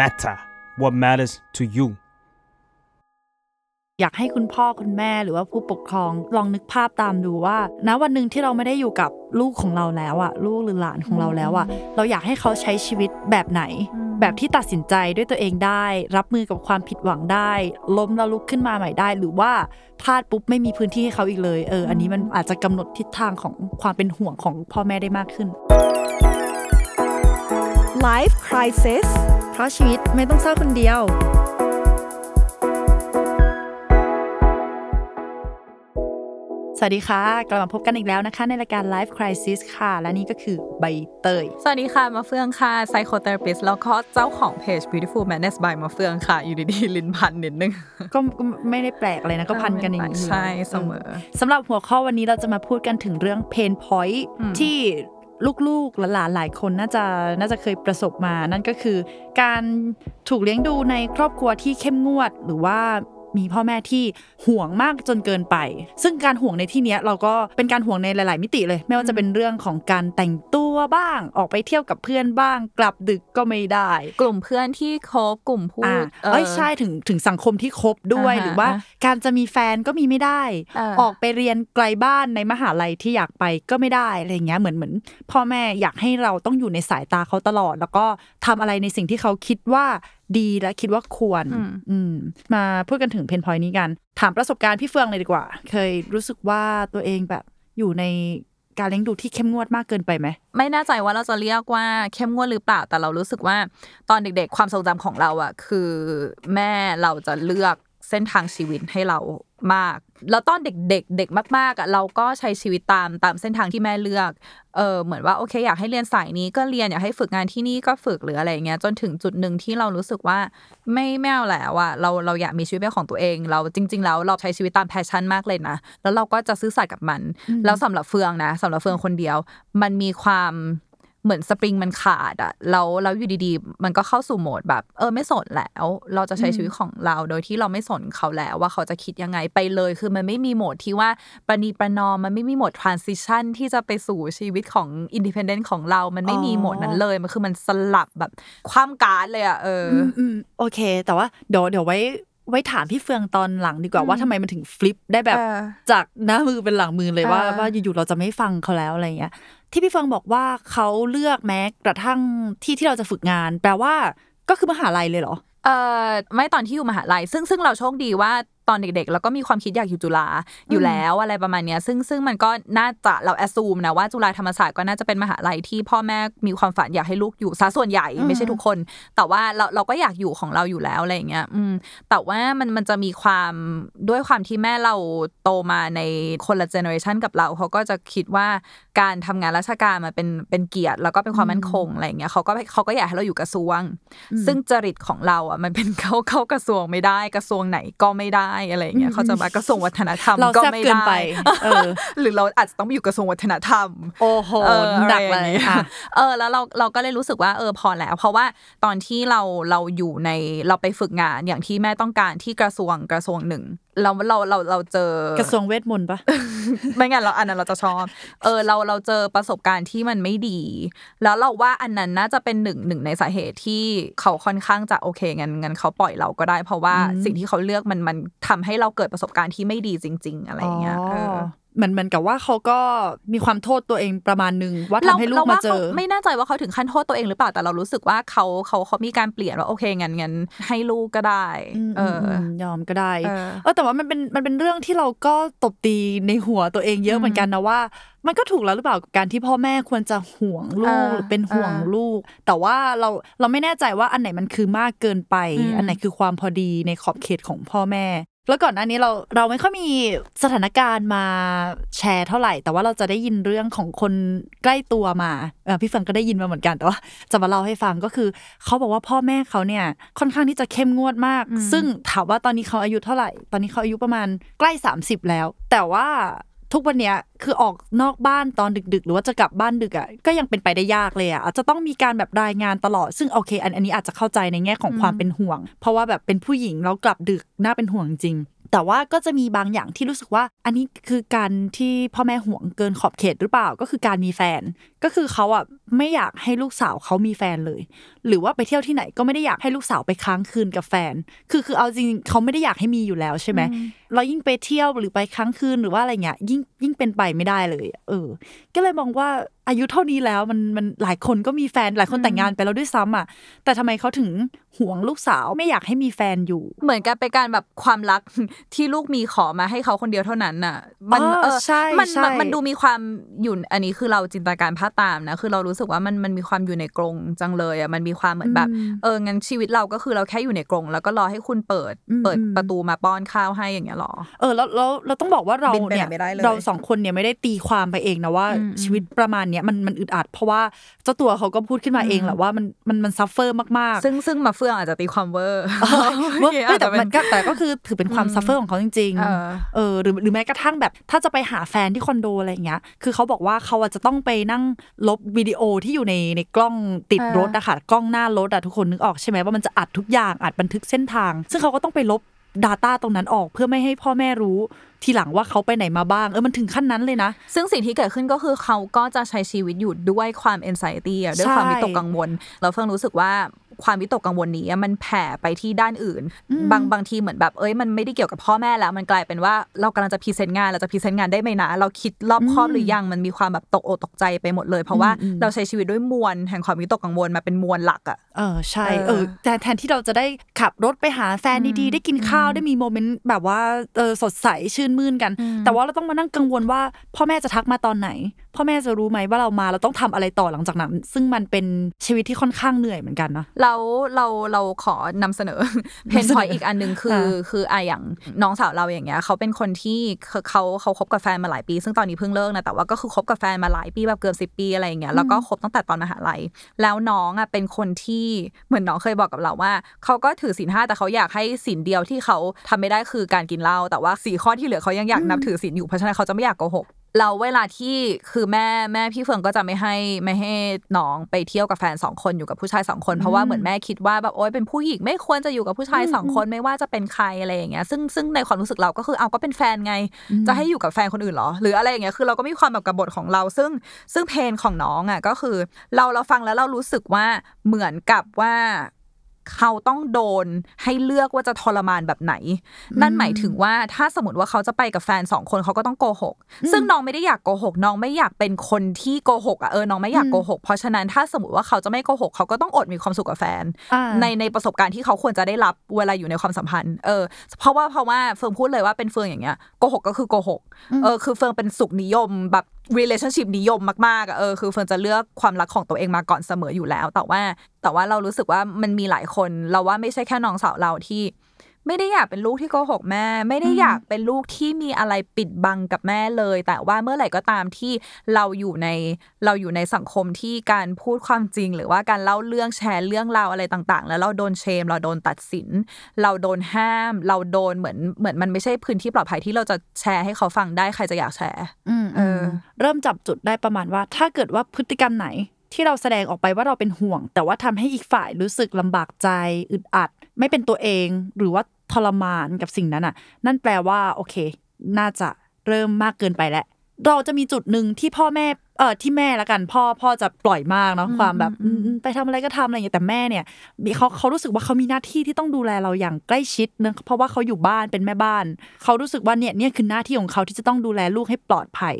matter what matters to you อยากให้คุณพ่อคุณแม่หรือว่าผู้ปกครองลองนึกภาพตามดูว่าณวันหนึ่งที่เราไม่ได้อยู่กับลูกของเราแล้วอะลูกหรือหลานของเราแล้วอะเราอยากให้เขาใช้ชีวิตแบบไหน แบบที่ตัดสินใจด้วยตัวเองได้ รับมือกับความผิดหวังได้ ล้มแล้วลุกขึ้นมาใหม่ได้ หรือว่าพลาดปุ๊บไม่มีพื้นที่ให้เขาอีกเลยเอออันนี้มันอาจจะกำหนดทิศทางของความเป็นห่วงของพ่อแม่ได้มากขึ้น Life Crisis เพราะชีวิตไม่ต้องเศร้าคนเดียว สวัสดีค่ะ กลับมาพบกันอีกแล้วนะคะ ในรายการ Life Crisis ค่ะ และนี่ก็คือใบเตย สวัสดีค่ะ มาเฟืองค่ะ psychotherapist แล้วก็เจ้าของเพจ beautiful madness by มาเฟืองค่ะ อยู่ดีๆ ลิ้นพันนิดนึง ก็ก็ไม่ได้แปลกอะไรนะ ก็พันกันอย่างนี้อยู่ใช่เสมอ สำหรับหัวข้อวันนี้เราจะมาพูดกันถึงเรื่อง pain point อืมที่ ลูกๆและหลานหลายคนน่าจะน่าจะเคยประสบมา นั่นก็คือ การถูกเลี้ยงดูในครอบครัวที่เข้มงวดหรือว่า มีพ่อแม่ที่ห่วงมากจนเกินไป ซึ่งการห่วงในที่เนี้ยเราก็เป็นการห่วงในหลาย ๆ มิติเลย ไม่ว่าจะเป็นเรื่องของการแต่งตัวบ้าง ออกไปเที่ยวกับเพื่อนบ้าง กลับดึกก็ไม่ได้ กลุ่มเพื่อนที่คบกลุ่มพูอ่าดเอ้ยใช่ถึงถึงสังคมที่คบด้วยอ่าฮะหรือว่าการจะมีแฟนก็มีไม่ได้เออออกไปเรียนไกลบ้านในมหาลัยที่อยากไปก็ไม่ได้อะไรเงี้ยเหมือนเหมือน พ่อแม่อยากให้เราต้องอยู่ในสายตาเขาตลอด แล้วก็ทำอะไรในสิ่งที่เขาคิดว่า ดีและคิดว่าควรอืมอืมมาพูดกันถึงเพนพอยนี้กัน ถามประสบการณ์พี่เฟืองเลยดีกว่า เคยรู้สึกว่าตัวเองแบบอยู่ในการเลี้ยงดูที่เข้มงวดมากเกินไปไหม ไม่แน่ใจว่าเราจะเรียกว่าเข้มงวดหรือเปล่า แต่เรารู้สึกว่าตอนเด็กๆ ความทรงจำของเราอะคือ แม่เราจะเลือก เส้นทางชีวิตให้เรามาก แล้วตอนเด็กๆเด็กมากๆอะเราก็ใช้ชีวิตตามตามเส้นทางที่แม่เลือก เออเหมือนว่าโอเค อยากให้เรียนสายนี้ก็เรียนอยากให้ฝึกงานที่นี่ก็ฝึกหรืออะไรอย่างเงี้ยจนถึงจุดหนึ่งที่เรารู้สึกว่าไม่ไม่เอาแล้วอะเราเราอยากมีชีวิตเป็นของตัวเอง เราจริง ๆ แล้วเราใช้ชีวิตตาม passion มากเลยนะแล้วเราก็จะซื่อสัตย์กับมัน แล้วสำหรับเฟืองนะสำหรับเฟืองคนเดียว มันมีความ เหมือนสปริงมันขาดอะแล้วแล้วอยู่ดีๆ มันก็เข้าสู่โหมดแบบ เออไม่สนแล้ว เราจะใช้ชีวิตของเราโดยที่เราไม่สนเขาแล้ว ว่าเขาจะคิดยังไงไปเลย คือมันไม่มีโหมดที่ว่าประนีประนอมมันไม่มีโหมด transition ที่จะไปสู่ชีวิตของ independent ของเรา มันไม่มีโหมดนั้นเลย มันคือมันสลับแบบความการดเลยอะเอออืมอืมโอเค แต่ว่าเดี๋ยวเดี๋ยวไว้ไว้ถามพี่เฟืองตอนหลังดีกว่าว่าทำไมมันถึงฟลิปได้แบบเออจากหน้ามือเป็นหลังมือเลยว่าเออว่าอยู่ๆเราจะไม่ฟังเขาแล้วอะไรเงี้ย ที่พี่เฟิงบอกว่าเขาเลือกแม้กระทั่งที่ที่เราจะฝึกงาน แปลว่าก็คือมหาลัยเลยเหรอเอ่อไม่ตอนที่อยู่มหาลัยซึ่งซึ่งเราโชคดีว่า ตอนเด็กๆเราก็มีความคิดอยากอยู่จุฬาอยู่แล้วอะไรประมาณเนี้ยซึ่งซึ่งมันก็น่าจะเราแอสซูมนะว่าจุฬาธรรมศาสตร์ก็น่าจะเป็นมหาลัยที่พ่อแม่มีความฝันอยากให้ลูกอยู่ซะส่วนใหญ่อืมไม่ใช่ทุกคน แต่ว่าเราเราก็อยากอยู่ของเราอยู่แล้วอะไรอย่างเงี้ยอืมแต่ว่ามันมันจะมีความด้วยความที่แม่เราโตมาในคนละเจเนอเรชันกับเราเขาก็จะคิดว่าการทำงานราชการมันเป็นเป็นเกียรติ แล้วก็เป็นความมั่นคงอะไรอย่างเงี้ยเขาก็เขาก็อยากให้เราอยู่กระทรวง ซึ่งจริตของเราอะมันเป็นเข้าเข้ากระทรวงไม่ได้กระทรวงไหนก็ไม่ได้อะไรอย่างเงี้ยเขาจะมากระทรวงวัฒนธรรมเราก็แซ่บไม่เกินได้ไปเออหรือเราอาจจะต้องไปอยู่กระทรวงวัฒนธรรม โอ้โหเออหนักอะไรเลอยย่างงี้อะเออแล้วเราเราก็เลยรู้สึกว่าเออพอแล้ว เพราะว่าตอนที่เราเราอยู่ในเราไปฝึกงานอย่างที่แม่ต้องการที่กระทรวงกระทรวงหนึ่ง เราเราเราเราเจอกระทรวงเวทมนต์ปะไม่งั้นเราอันนั้นเราจะชอบเออเราเราเจอประสบการณ์ที่มันไม่ดี แล้วเราว่าอันนั้นน่าจะเป็นหนึ่งหนึ่งในสาเหตุที่เขาค่อนข้างจะโอเคงั้นงั้นเขาปล่อยเราก็ได้ เพราะว่าอืมสิ่งที่เขาเลือกมันมันทำให้เราเกิดประสบการณ์ที่ไม่ดีจริง ๆ อะไรอย่างเงี้ย เออเหมือนเหมือนกับว่าเขาก็มีความโทษตัวเองประมาณหนึ่งว่าทำให้ลูกรมาว่าเจขอไม่แน่ใจว่าเขาถึงขั้นโทษตัวเองหรือเปล่าแต่เรารู้สึกว่าเขาเขาเขามีการเปลี่ยนว่าโอเคงั้นงั้นให้ลูกก็ได้ เอออมยอมก็ได้เออเออแต่ว่ามันเป็นมันเป็นเรื่องที่เราก็ตบตีในหัวตัวเองเยอะอืมเหมือนกันนะว่า มันก็ถูกแล้วหรือเปล่ากับการที่พ่อแม่ควรจะห่วงลูกเออหรือเป็นห่วงเออลูก แต่ว่าเราเราไม่แน่ใจว่าอันไหนมันคือมากเกินไปอืมอันไหนคือความพอดีในขอบเขตของพ่อแม่ แล้วก่อนหน้านี้เราเราไม่ค่อยมีสถานการณ์มาแชร์เท่าไหร่ แต่ว่าเราจะได้ยินเรื่องของคนใกล้ตัวมาเออพี่ฟังก็ได้ยินมาเหมือนกันแต่ว่าจะมาเล่าให้ฟังก็คือเขาบอกว่าพ่อแม่เขาเนี่ยค่อนข้างที่จะเข้มงวดมากอืมซึ่งถามว่าตอนนี้เขาอายุเท่าไหร่ ตอนนี้เขาอายุประมาณใกล้ 30 แล้ว แต่ว่า ทุกวันเนี้ยคือออกนอกบ้านตอนดึก ๆ หรือว่าจะกลับบ้านดึกอะก็ยังเป็นไปได้ยากเลยอะอาจจะต้องมีการแบบรายงานตลอด ซึ่งโอเค อันอันนี้อาจจะเข้าใจในแง่ของความเป็นห่วง เพราะว่าแบบเป็นผู้หญิงแล้วกลับดึกน่าเป็นห่วงจริง แต่ว่าก็จะมีบางอย่างที่รู้สึกว่า อันนี้คือการที่พ่อแม่ห่วงเกินขอบเขตหรือเปล่าก็คือการมีแฟน ก็คือเขาอะไม่อยากให้ลูกสาวเขามีแฟนเลย หรือว่าไปเที่ยวที่ไหนก็ไม่ได้อยากให้ลูกสาวไปค้างคืนกับแฟน คือคือเอาจริงเขาไม่ได้อยากให้มีอยู่แล้วใช่ไหมเรายิ่งไปเที่ยวหรือไปค้างคืนหรือว่าอะไรเงี้ยยิ่งยิ่งเป็นไปไม่ได้เลย เออ ก็เลยมองว่า อายุเท่านี้แล้วมันมันหลายคนก็มีแฟนหลายคนแต่งงานไปแล้วด้วยซ้ำอะ แต่ทำไมเขาถึงห่วงลูกสาวไม่อยากให้มีแฟนอยู่ เหมือนกับเป็นการแบบความรักที่ลูกมีขอมาให้เขาคนเดียวเท่านั้นน่ะ มันอ๋อเออใช่มันใช่มันมันดูมีความอยู่อันนี้คือเราจินตนาการภาพตามนะคือเรารู้สึกว่ามันมันมีความอยู่ในกรงจังเลยอะมันมีความเหมือนแบบเอองั้นชีวิตเราก็คือเราแค่อยู่ในกรงแล้วก็รอให้คุณเปิดอืมเปิดอืมประตูมาป้อนข้าวให้อย่างเงี้ยหรอเออแล้วแล้วเราต้องบอกว่าเราบินไปไหนเนี่ยไม่ได้เลยเราสองคนเนี่ยไม่ได้ตีความไปเองนะว่าอืมอืมชีวิตประมาณเนี้ยมันมันอึดอัด เพราะว่าเจ้าตัวเขาก็พูดขึ้นมาเองแหละว่ามันมันมัน suffer มากๆ ซึ่งซึ่งมาเฟืองอาจจะตีความเวอร์เว้ยอาจแต่จะเป็มันก็แต่ก็คือถือเป็นความอืม suffer ของเขาจริงเออๆเออหรือหรือแม้กระทั่งแบบ ถ้าจะไปหาแฟนที่คอนโดอะไรอย่างเงี้ยคือเขาบอกว่าเขาอาจจะต้องไปนั่งลบวิดีโอที่อยู่ในในกล้องติดเออรถอะค่ะกล้องหน้ารถอะทุกคนนึกออกใช่ไหมว่ามันจะอัดทุกอย่างอัดบันทึกเส้นทาง ซึ่งเขาก็ต้องไปลบ Data ตรงนั้นออกเพื่อไม่ให้พ่อแม่รู้ทีหลังว่าเขาไปไหนมาบ้าง เออมันถึงขั้นนั้นเลยนะ ซึ่งสิ่งที่เกิดขึ้นก็คือเขาก็จะใช้ชีวิตอยู่ด้วยความ anxiety อะด้วยความใช่วิตกกังวล เราเพิ่งรู้สึกว่าความวิตกกังวลนี้อะมันแผ่ไปที่ด้านอื่นอืมบางบางทีเหมือนแบบเอ้ยมันไม่ได้เกี่ยวกับพ่อแม่แล้ว มันกลายเป็นว่าเรากำลังจะ present งานเราจะ present งานได้ไหมนะ เราคิดรอบคอบอืมหรือยังมันมีความแบบตกอกตกใจไปหมดเลย เพราะว่าอืมอืมเราใช้ชีวิตด้วยมวลแห่งความวิตกกังวลมาเป็นมวลหลักอะ เออใช่เออเออแต่แทนที่เราจะได้ขับรถไปหาแฟนดีๆ ได้กินข้าวได้มี moment แบบว่าเออสดใสชื่นมื่นกัน แต่ว่าเราต้องมานั่งกังวลว่า พ่อแม่จะทักมาตอนไหน พ่อแม่จะรู้ไหมว่าเรามาเราต้องทำอะไรต่อหลังจากนั้น ซึ่งมันเป็นชีวิตที่ค่อนข้างเหนื่อยเหมือนกันนะแล้วเราเราขอนำเสนอเพนพอยอีกอันหนึ่งคืออ่าคืออะอย่างน้องสาวเราอย่างเงี้ยเขาเป็นคนที่เขาเขาเขาคบกับแฟนมาหลายปี ซึ่งตอนนี้เพิ่งเลิกนะแต่ว่าก็คือคบกับแฟนมาหลายปีแบบเกือบสิปีอะไรอย่างเงี้ยแล้วก็คบตั้งแต่ตอนมหาลัยแล้วน้องอะเป็นคนที่เหมือนน้องเคยบอกกับเราว่า เขาก็ถือศีลห้าแต่เขาอยากให้ศีลเดียวที่เขาทำไม่ได้คือการกินเหล้าแต่ว่าสี่ข้อที่เหลือเขายังอยากนับถือศีลอยู่เพราะฉะนั้นเขาจะไม่อยากโกหก เราเวลาที่คือแม่แม่พี่เฟืองก็จะไม่ให้ไม่ให้น้องไปเที่ยวกับแฟนสองคนอยู่กับผู้ชายสองคนเพราะว่าเหมือนแม่คิดว่าแบบโอ๊ยเป็นผู้หญิงไม่ควรจะอยู่กับผู้ชายสองคนไม่ว่าจะเป็นใครอะไรอย่างเงี้ยซึ่งซึ่งในความรู้สึกเราก็คือเอาก็เป็นแฟนไง จะให้อยู่กับแฟนคนอื่นเหรอ หรืออะไรอย่างเงี้ยคือเราก็มีความแบบกบฏของเรา ซึ่งซึ่งเพนของน้องอะก็คือ เราเราฟังแล้วเรารู้สึกว่าเหมือนกับว่า เขาต้องโดนให้เลือกว่าจะทรมานแบบไหน นั่นหมายถึงว่าถ้าสมมติว่าเขาจะไปกับแฟนสองคนเขาก็ต้องโกหก ซึ่งน้องไม่ได้อยากโกหก น้องไม่อยากเป็นคนที่โกหกอะเออน้องไม่อยากโกหก เพราะฉะนั้นถ้าสมมติว่าเขาจะไม่โกหก เขาก็ต้องอดมีความสุขกับแฟนอ่าในในประสบการณ์ที่เขาควรจะได้รับเวลาอยู่ในความสัมพันธ์ เออ เพราะว่าเพราะว่าเฟิงพูดเลยว่าเป็นเฟิงอย่างเงี้ยโกหกก็คือโกหก เออคือเฟิงเป็นสุขนิยมแบบ relationship นิยมมากๆอะเออคือเฟิร์นจะเลือกความรักของตัวเองมาก่อนเสมออยู่แล้ว แต่ว่าแต่ว่าเรารู้สึกว่ามันมีหลายคนเราว่าไม่ใช่แค่น้องสาวเราที่ ไม่ได้อยากเป็นลูกที่โกหกแม่ ไม่ได้อยากเป็นลูกที่มีอะไรปิดบังกับแม่เลย แต่ว่าเมื่อไหร่ก็ตามที่เราอยู่ในเราอยู่ในสังคมที่การพูดความจริง หรือว่าการเล่าเรื่องแชร์เรื่องราวอะไรต่างๆ แล้วเราโดนเชม เราโดนตัดสิน เราโดนห้าม เราโดนเหมือนเหมือนมันไม่ใช่พื้นที่ปลอดภัยที่เราจะแชร์ให้เขาฟังได้ใครจะอยากแชร์อืมเออ เริ่มจับจุดได้ประมาณว่า ถ้าเกิดว่าพฤติกรรมไหนที่เราแสดงออกไปว่าเราเป็นห่วง แต่ว่าทำให้อีกฝ่ายรู้สึกลำบากใจอึดอัด ไม่เป็นตัวเอง หรือว่า ทรมานกับสิ่งนั้นอะ นั่นแปลว่าโอเค น่าจะเริ่มมากเกินไปแล้วเราจะมีจุดหนึ่งที่พ่อแม่เออที่แม่ละกัน พ่อพ่อจะปล่อยมากเนาะความแบบอืมอืมไปทำอะไรก็ทำอะไรอย่างเงี้ยแต่แม่เนี่ยมีเขาเขารู้สึกว่าเขามีหน้าที่ที่ต้องดูแลเราอย่างใกล้ชิดเนอะเพราะว่าเขาอยู่บ้านเป็นแม่บ้าน เขารู้สึกว่าเนี่ยเนี่ยคือหน้าที่ของเขาที่จะต้องดูแลลูกให้ปลอดภัย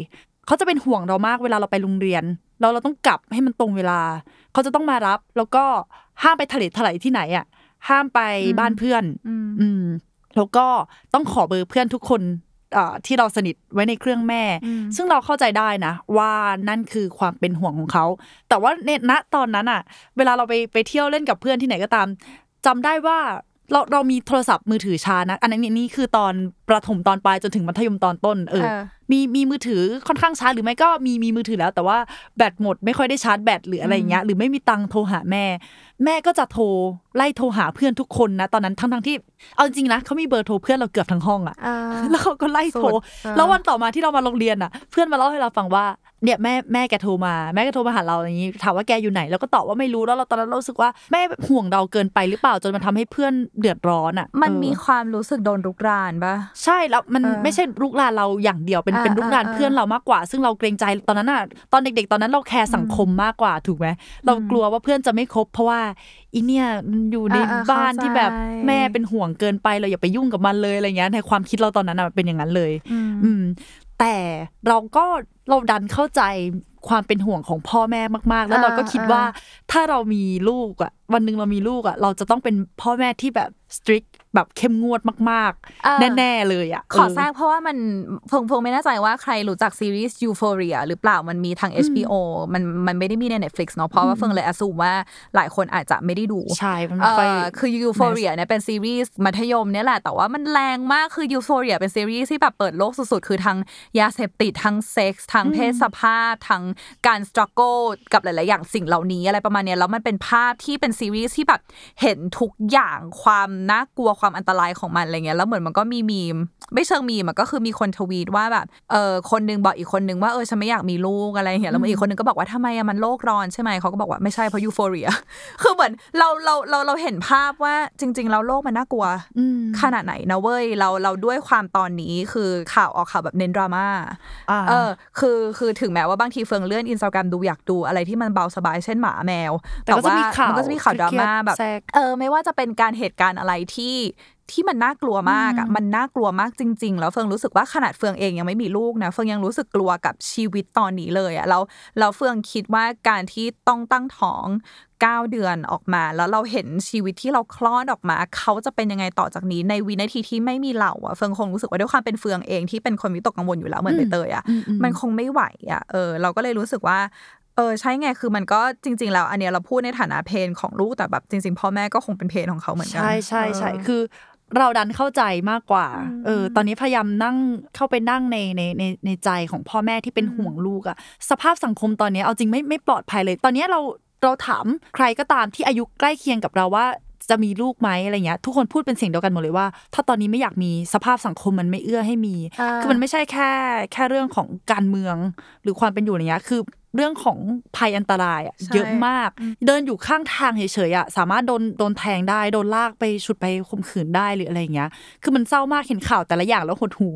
เขาจะเป็นห่วงเรามากเวลาเราไปโรงเรียน เราเราต้องกลับให้มันตรงเวลา เขาจะต้องมารับแล้วก็ห้ามไปทะเลทลายที่ไหนอะ ห้ามไปบ้านเพื่อน อืมแล้วก็ต้องขอเบอร์เพื่อนทุกคนอ่าที่เราสนิทไว้ในเครื่องแม่ ซึ่งเราเข้าใจได้นะ ว่านั่นคือความเป็นห่วงของเขา แต่ว่าเนี่ยณตอนนั้นอะ เวลาเราไปไปเที่ยวเล่นกับเพื่อนที่ไหนก็ตามจำได้ว่าเราเรามีโทรศัพท์มือถือช้านะ อันนี้นี่คือตอนประถมตอนปลายจนถึงมัธยมตอนต้นเออเออ มีมีมือถือค่อนข้างช้าหรือไม่ก็มีมีมือถือแล้ว แต่ว่าแบตหมดไม่ค่อยได้ชาร์จแบตหรืออะไรอย่างเงี้ยหรือไม่มีตังค์โทรหาแม่ แม่ก็จะโทรไล่โทรหาเพื่อนทุกคนนะตอนนั้นทั้งทั้งๆที่เอาจริงๆนะเขามีเบอร์โทรเพื่อนเราเกือบทั้งห้องอะแล้วเขาก็ไล่โทรสุดอ่าแล้ววันต่อมาที่เรามาโรงเรียนอะเพื่อนมาเล่าให้เราฟังว่า เนี่ยแม่แม่แกโทรมาแม่แกโทรมาหาเราอย่างนี้ถามว่าแกอยู่ไหนเราก็ตอบว่าไม่รู้แล้วเราตอนนั้นเรารู้สึกว่าแม่ห่วงเราเกินไปหรือเปล่าจนมันทำให้เพื่อนเดือดร้อนอะ มันเออมีความรู้สึกโดนรุกรานปะใช่แล้วมันเออไม่ใช่ลุกลานเราอย่างเดียวเป็นอ่าเป็นลุกลานอ่าเพื่อนเรามากกว่า ซึ่งเราเกรงใจตอนนั้นอะตอนเด็ก ๆ ตอนนั้นเราแคร์สังคมมากกว่าถูกไหมเรากลัวว่าเพื่อนจะไม่คบ เพราะว่าอีเนี่ยมันอยู่ในอ่าๆบ้านที่แบบเข้าใจแม่เป็นห่วงเกินไปเราอย่าไปยุ่งกับมันเลยอะไรเงี้ยในความคิดเราตอนนั้นอะเป็นอย่างนั้นเลย อืม แต่เราก็เราดันเข้าใจความเป็นห่วงของพ่อแม่มาก ๆ แล้วเราก็คิดว่าถ้าเรามีลูกอะวันหนึ่งเรามีลูกอะเราจะต้องเป็นพ่อแม่ที่แบบ strict แบบเข้มงวดมากเออๆแน่ ๆ เลยอะขอแทรกเพราะว่ามันเพิงเพิงไม่แน่ใจว่าใครรู้จักซีรีส์ Euphoria หรือเปล่ามันมีทาง HBO มันมันไม่ได้มีใน Netflix เนาะเพราะว่าเฟิงเลยอสูว่าหลายคนอาจจะไม่ได้ดูใช่มันเอไม่ค่อยอคือ Euphoria เนี่ยเป็นซีรีส์มัธยมเนี่ยแหละแต่ว่ามันแรงมากคือ Euphoria เป็นซีรีส์ที่แบบเปิดโลกสุด ๆ คือทั้งยาเสพติดทั้งเซ็กส์ทั้งเพศสภาพทั้งการส t รั g เกิลกับหลาย ๆ อย่างสิ่งเหล่านี้อะไรประมาณเนี้ยแล้วมันเป็นภาพที่เป็นซีรีส์ที่แบบเห็นทุกอย่างความน่ากลัวความอันตรายของมันอะไรเงี้ยแล้วเหมือนมันก็มีมีมไม่เชิงมีมอะก็คือมีคนทวีตว่าแบบเออคนนึงบอกอีกคนนึงว่าเออฉันไม่อยากมีลูกอะไรอย่างเงี้ยแล้วอีกคนนึงก็บอกว่าทำไมอะมันโลกร้อนใช่ไหมเขาก็บอกว่าไม่ใช่เพราะยูโฟเรียคือเหมือนเราเราเราเราเห็นภาพว่าจริงๆแล้วโลกมันน่ากลัวอืมขนาดไหนนะเว้ยเราเราด้วยความตอนนี้คือข่าวออกข่าวแบบเน้นดราม่าอ่าเออคือคือถึงแม้ว่าบางทีเฟิงเลื่อนอินสตาแกรมดูอยากดูอะไรที่มันเบาสบายเช่นหมาแมว แต่ก็จะมีข่าวมันก็จะมีข่าวดราม่าแบบแทรกเออไม่ว่าจะเป็นการเหตุการณ์อะไรที่ ที่มันน่ากลัวมากอะมันน่ากลัวมากจริง ๆ แล้วเฟิงรู้สึกว่าขนาดเฟืองเองยังไม่มีลูกนะเฟิงยังรู้สึกกลัวกับชีวิตตอนนี้เลยอะแล้วแล้วเฟืองคิดว่าการที่ต้องตั้งท้องเก้าเดือนออกมา แล้วเราเห็นชีวิตที่เราคลอดออกมา เขาจะเป็นยังไงต่อจากนี้ในวินาทีที่ไม่มีเราอะเฟิงคงรู้สึกว่าด้วยความเป็นเฟืองเองที่เป็นคนวิตกกังวลอยู่แล้วเหมือนใบเตยอะอืมอืมมันคงไม่ไหวอะเออ เราก็เลยรู้สึกว่าเออใช่ไงคือมันก็จริง ๆ แล้ว อันเนี้ยเราพูดในฐานะเพนของลูกแต่แบบจริง ๆ พ่อแม่ก็คงเป็นเพนของเขาเหมือนกันใช่ใช่ใช่เออคือ เราดันเข้าใจมากกว่าอืมเออ ตอนนี้พยายามนั่งเข้าไปนั่งในในในในใจของพ่อแม่ที่เป็นอืมห่วงลูกอะสภาพสังคมตอนนี้เอาจริงไม่ไม่ปลอดภัยเลย ตอนนี้เราเราถามใครก็ตามที่อายุใกล้เคียงกับเราว่าจะมีลูกไหมอะไรเงี้ยทุกคนพูดเป็นเสียงเดียวกันหมดเลยว่า ถ้าตอนนี้ไม่อยากมีสภาพสังคมมันไม่เอื้อให้มีอ่าคือมันไม่ใช่แค่ แค่เรื่องของการเมืองหรือความเป็นอยู่อะไรเงี้ยคือ เรื่องของภัยอันตรายอะใช่เยอะมาก เดินอยู่ข้างทางเฉยๆอะสามารถโดนโดนแทงได้โดนลากไปฉุดไปข่มขืนได้หรืออะไรอย่างเงี้ย คือมันเศร้ามากเห็นข่าวแต่ละอย่างแล้วหดหู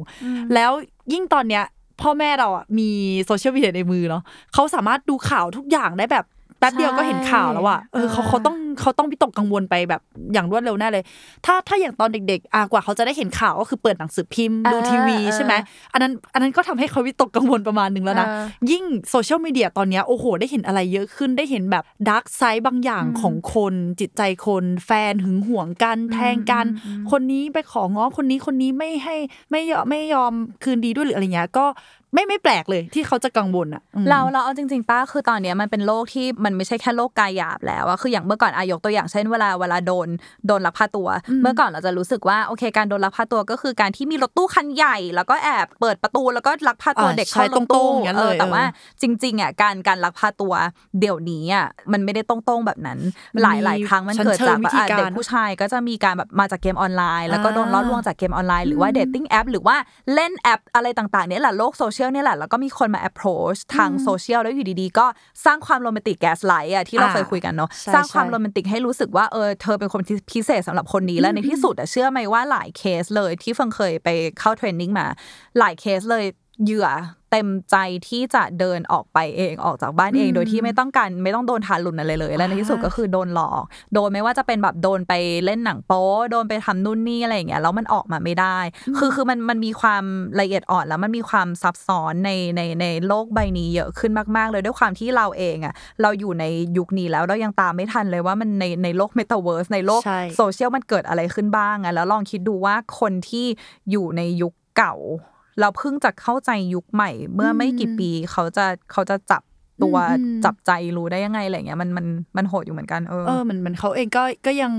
แล้วยิ่งตอนเนี้ยพ่อแม่เราอะมีโซเชียลมีเดียในมือเนาะเขาสามารถดูข่าวทุกอย่างได้แบบ แป๊บเดียวก็เห็นข่าวแล้วอะเออเขาเออเขาต้องเขาต้องวิตกกังวลไปแบบอย่างรวดเร็วแน่เลย ถ้าถ้าอย่างตอนเด็กๆอะกว่าเขาจะได้เห็นข่าวก็คือเปิดหนังสือพิมพ์ดูทีวีใช่ไหมอันนั้นอันนั้นก็ทำให้เขาวิตกกังวลประมาณหนึ่งแล้วนะเออยิ่งโซเชียลมีเดียตอนเนี้ยโอ้โห ได้เห็นอะไรเยอะขึ้นได้เห็นแบบดาร์กไซด์บางอย่างของคนจิตใจคนแฟนหึงหวงกันแทงกัน คนนี้ไปของ้อคนนี้คนนี้ไม่ให้ไม่ยอมไม่ยอมคืนดีด้วยหรืออะไรเงี้ยก็ ไม่ไม่แปลกเลยที่เขาจะกังวลอะอืมเราเราเอาจริงๆป้าคือตอนเนี้ยมันเป็นโลกที่มันไม่ใช่แค่โลกกายหยาบแล้วอะคืออย่างเมื่อก่อนอายกตัวอย่างเช่นเวลาเวลาโดนโดนลักพาตัว เมื่อก่อนเราจะรู้สึกว่าโอเคการโดนลักพาตัวก็คือการที่มีรถตู้คันใหญ่ แล้วก็แอบเปิดประตูแล้วก็ลักพาตัวอ่าเด็กเข้ารถใช่ตรตู้งๆอย่างนั้นเลยแต่ว่าเออจริงๆอะการการลักพาตัวเดี๋ยวนี้อะมันไม่ได้ตรงๆแบบนั้น หลายหลายๆครั้งมันเกิดจากแบบอะชั้นเชิงวิธีการเด็กผู้ชายก็จะมีการแบบมาจากเกมออนไลน์ แล้วก็โดนล่อลวงจากเกมออนไลน์หรือว่า dating app หรือว่าเล่นแอปอะไรต่างๆเนี่ยแหละโลกโซเชียลเนี่ยแหละ แล้วก็มีคนมา approach ทางโซเชียลแล้วอยู่ดีๆ ก็สร้างความโรแมนติก gaslight อะที่เราเคยคุยกันเนาะใช่สร้างความใช่โรแมนติกให้รู้สึกว่าเออเธอเป็นคนที่พิเศษสำหรับคนนี้แล้วในที่สุดอะเชื่อไหมว่าหลายเคสเลยที่เฟืองเคยไปเข้า training มาหลายเคสเลยเหยื่อ เต็มใจที่จะเดินออกไปเองออกจากบ้านเอง โดยที่ไม่ต้องการไม่ต้องโดนทารุณอะไรเลยและในที่สุดก็คือโดนหลอก โดนไม่ว่าจะเป็นแบบโดนไปเล่นหนังโป๊โดนไปทำนู่นนี่อะไรอย่างเงี้ยแล้วมันออกมาไม่ได้ คือคือมันมันมีความละเอียดอ่อนแล้วมันมีความซับซ้อนในในในโลกใบนี้เยอะขึ้นมาก ๆ เลยด้วยความที่เราเองอะเราอยู่ในยุคนี้แล้วเรายังตามไม่ทันเลยว่ามันในในโลกเมตาเวิร์สในโลกใช่โซเชียลมันเกิดอะไรขึ้นบ้างอะแล้วลองคิดดูว่าคนที่อยู่ในยุคเก่า เราเพิ่งจะเข้าใจยุคใหม่ เมื่อไม่กี่ปีเขาจะเขาจะจับตัวอืมจับใจรู้ได้ยังไงอะไรเงี้ยมันมันมันโหดอยู่เหมือนกันเออเออเหมือนเหมือนเขาเองก็ก็ยัง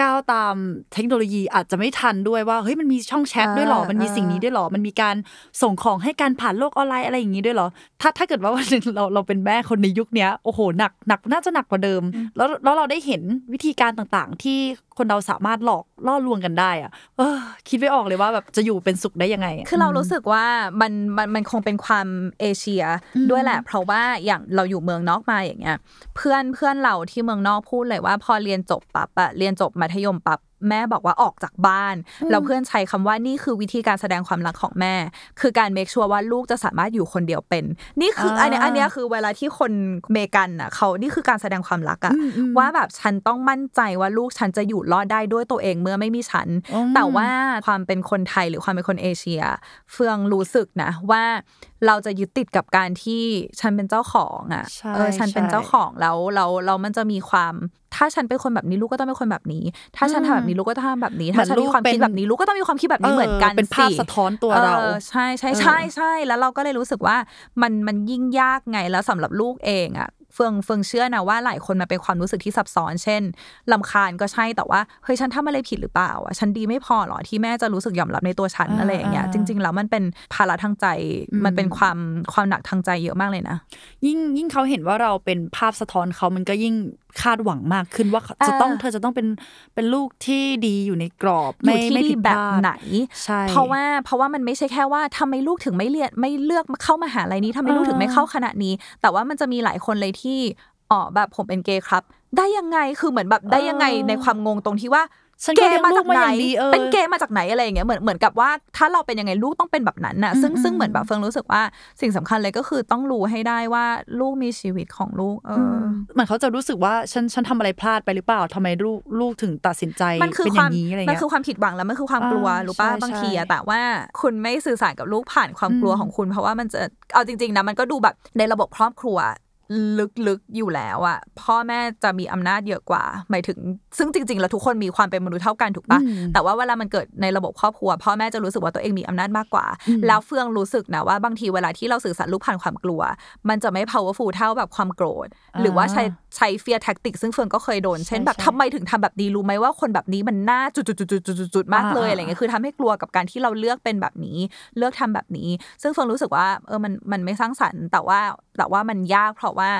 ก้าวตามเทคโนโลยีอาจจะไม่ทันด้วยว่าเฮ้ยมันมีช่องแชทด้วยเหรออ่ามัมันมีสิ่งนี้ด้วยเหรอมันมีการส่งของให้การผ่านโลกออนไลน์อะไรอย่างนี้ด้วยเหรอถ้าถ้าเกิดว่าวันหนึ่งเราเราเป็นแม่คนในยุคเนี้ยโอ้โหหนักหนักน่าจะหนักกว่าเดิม แล้วแล้วเราได้เห็นวิธีการต่างๆ ที่ คนเราสามารถหลอกล่อลวงกันได้อะเออ คิดไม่ออกเลยว่าแบบจะอยู่เป็นสุขได้ยังไงะคือเรารู้สึกว่ามันมันมันคงเป็นความเอเชียด้วยแหละ เพราะว่าอย่างเราอยู่เมืองนอกมาอย่างเงี้ย เพื่อนเพื่อนเราที่เมืองนอกพูดเลยว่า พอเรียนจบปั๊บอะเรียนจบมัธยมปั๊บ แม่บอกว่าออกจากบ้านแล้วเพื่อนใช้คำว่านี่คือวิธีการแสดงความรักของแม่ คือการเมคชัวร์ว่าลูกจะสามารถอยู่คนเดียวเป็น นี่คืออันเนี้ยอันเนี้ยคือเวลาที่คนเมกันอะเขานี่คือการแสดงความรักอะว่าแบบฉันต้องมั่นใจว่าลูกฉันจะอยู่รอดได้ด้วยตัวเองเมื่อไม่มีฉัน แต่ว่าความเป็นคนไทยหรือความเป็นคนเอเชีย เฟืองรู้สึกนะว่าเราจะยึดติดกับการที่ฉันเป็นเจ้าของอะใช่เออฉันเป็นใช่เจ้าของแล้วแล้วแล้วมันจะมีความ ถ้าฉันเป็นคนแบบนี้ลูกก็ต้องเป็นคนแบบนี้ ถ้าฉันทำแบบนี้ลูกก็ต้องทำแบบนี้ ถ้าฉันมีความคิดแบบนี้ลูกก็ต้องมีความคิดแบบนี้เหมือนกันเป็นภาพสิสะท้อนตัวเราออใช่ใช่ใช่ใช่แล้วเราก็เลยรู้สึกว่ามันมันยิ่งยากไงแล้วสำหรับลูกเองอะเฟืองเฟืองเชื่อนะว่าหลายคนมันเป็นความรู้สึกที่ซับซ้อน เช่นลำคาญก็ใช่แต่ว่าเฮ้ยฉันทำอะไรผิดหรือเปล่าอะฉันดีไม่พอหรอที่แม่จะรู้สึกยอมรับในตัวฉันอ่าอะไรอย่างเงี้ยอ่าจริง ๆ แล้วมันเป็นภาระทางใจอืมมันเป็นความความหนักทางใจเยอะมากเลยนะ ยิ่งยิ่งเขาเห็นว่าเราเป็นภาพสะท้อนเขามันก็ยิ่งคาดหวังมากขึ้นว่าเขาจะต้องอ่าเธอจะต้องเป็นเป็นลูกที่ดีอยู่ในกรอบอยู่ไม่ที่ไม่ดีผิดแบพบลาดไหนใช่เพราะว่าเพราะว่ามันไม่ใช่แค่ว่าทำไมลูกถึงไม่เรียนไม่เลือกเข้ามหาลัยนี้ทำไมลูกถึงไม่เข้าคณะนี้ แต่ว่ามันจะมีหลายคนเลยที่อ๋อแบบผมเป็นเกย์ครับ ได้ยังไงคือเหมือนแบบได้ยังไงในความงงตรงที่ว่า ฉันเกก็เลี้ยย์งมาลูจากกมาไหนอย่างดีเออเป็นเกย์มาจากไหนอะไรอย่างเงี้ยเหมือนเหมือนกับว่าถ้าเราเป็นยังไงลูกต้องเป็นแบบนั้นน่ะซึ่งอืมซึ่งเหมือนแบบเฟิงรู้สึกว่าสิ่งสำคัญเลยก็คือต้องรู้ให้ได้ว่าลูกมีชีวิตของลูกเอออเหมือนเขาจะรู้สึกว่าฉันฉันทำอะไรพลาดไปหรือเปล่าทำไมลูกลูกถึงตัดสินใจมันคือเป็นคอย่วามงนี้อะไรมันเงี้ยคือความผิดหวังแล้วมันคือความกลัวอ่ารู้ป่ะใช่บางทีใช่อะแต่ว่าคุณไม่สื่อสารกับลูกผ่านความกลัวอืมของคุณ เพราะว่ามันจะเอาจริงๆนะมันก็ดูแบบในระบบครอบครัว ลึกๆอยู่แล้วอะพ่อแม่จะมีอำนาจเยอะกว่า หมายถึง ซึ่งจริง ๆ แล้วทุกคนมีความเป็นมนุษย์เท่ากันถูกปะอืมแต่ว่าเวลามันเกิดในระบบครอบครัว พ่อแม่จะรู้สึกว่าตัวเองมีอำนาจมากกว่าอืมแล้วเฟืองรู้สึกนะว่าบางทีเวลาที่เราสื่อสารลูกผ่านความกลัว มันจะไม่ powerful เท่าแบบความโกรธ หรือว่าใช้ใช้ fear tactic ซึ่งเฟืองก็เคยโดน เช่นแบบใช่ทำไมถึงทำแบบนี้รู้ไหมว่าคนแบบนี้มันน่าจุดๆๆๆๆๆมากเลยอ่าอะไรเงี้ยคือทำให้กลัวกับการที่เราเลือกเป็นแบบนี้ เลือกทำแบบนี้ ซึ่งเฟืองรู้สึกว่าเออมันมันไม่สร้างสรรค์แต่ว่าแต่ว่ามันยากเพราะว่า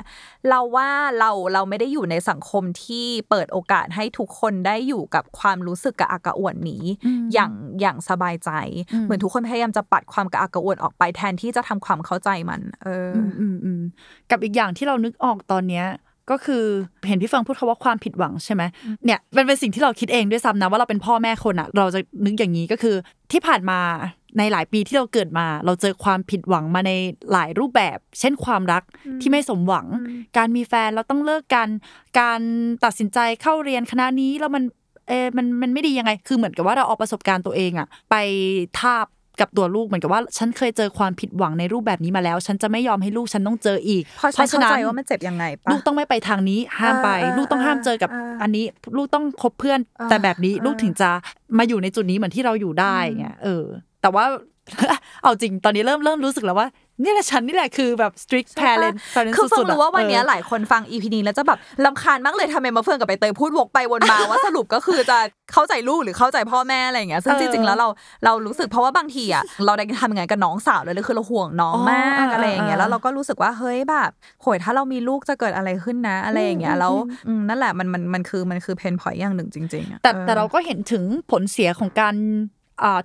เราว่าเราเราไม่ได้อยู่ในสังคมที่เปิดโอกาสให้ทุกคนได้อยู่กับความรู้สึกกระอักกระอ่วนนี้อืมอย่างอย่างสบายใจอืมเหมือนทุกคนพยายามจะปัดความกระอักกระอ่วนออกไปแทนที่จะทำความเข้าใจมัน เออออืมอืมอืมกับอีกอย่างที่เรานึกออกตอนเนี้ยก็คือเห็นพี่เฟิงพูดคาว่าความผิดหวังใช่ไหมเนี่ยมันเป็นสิ่งที่เราคิดเองด้วยซ้ำนะว่าเราเป็นพ่อแม่คนอะเราจะนึกอย่างนี้ก็คือที่ผ่านมา ในหลายปีที่เราเกิดมา เราเจอความผิดหวังมาในหลายรูปแบบ เช่นความรักที่ไม่สมหวัง การมีแฟนเราต้องเลิกกัน การตัดสินใจเข้าเรียนคณะนี้แล้วมันเออมันมันไม่ดียังไง คือเหมือนกับว่าเราเอาประสบการณ์ตัวเองอะไปทาบกับตัวลูกเหมือนกับว่าฉันเคยเจอความผิดหวังในรูปแบบนี้มาแล้ว ฉันจะไม่ยอมให้ลูกฉันต้องเจออีก เพราะฉันเข้าใจว่ามันเจ็บยังไงปะลูกต้องไม่ไปทางนี้ห้ามไปเออเออลูกต้องห้ามเจอกับเอออัอันนี้ ลูกต้องคบเพื่อนเออแต่แบบนี้เออลูกถึงจะมาอยู่ในจุดนี้เหมือนที่เราอยู่ได้เงี้ยเออ แต่ว่าเอาจริงตอนนี้เริ่มเริ่มรู้สึกแล้วว่านี่แหละฉันนี่แหละคือแบบ strict parent parent คือฟังสุดๆะรู้ว่าวันเนี้ยเออหลายคนฟังอีพีนี้แล้วจะแบบลำคาญมากเลยทำไมมาเฟื่องกับใบเตยพูดวกไปวนมาว่าสรุปก็คือจะเข้าใจลูกหรือเข้าใจพ่อแม่อะไรอย่างเงี้ยซึ่งเอจอริงๆแล้วเราเรารู้สึกเพราะว่าบางทีอะเราได้ทำยังไงกับน้องสาวเลยเลยคือเราห่วงน้องอ๋อมากเอออะไรอย่างเงี้ยเออแล้วเราก็รู้สึกว่าเฮ้ยแบบโหยถ้าเรามีลูกจะเกิดอะไรขึ้นนะอะไรอย่างเงี้ยแล้วอืมนั่นแหละมันมันมันคือมันคือเพนพอยอย่างหนึ่งจริงๆอะแต่ออแต่เราก็เห็นถึงผลเสียของการอ่า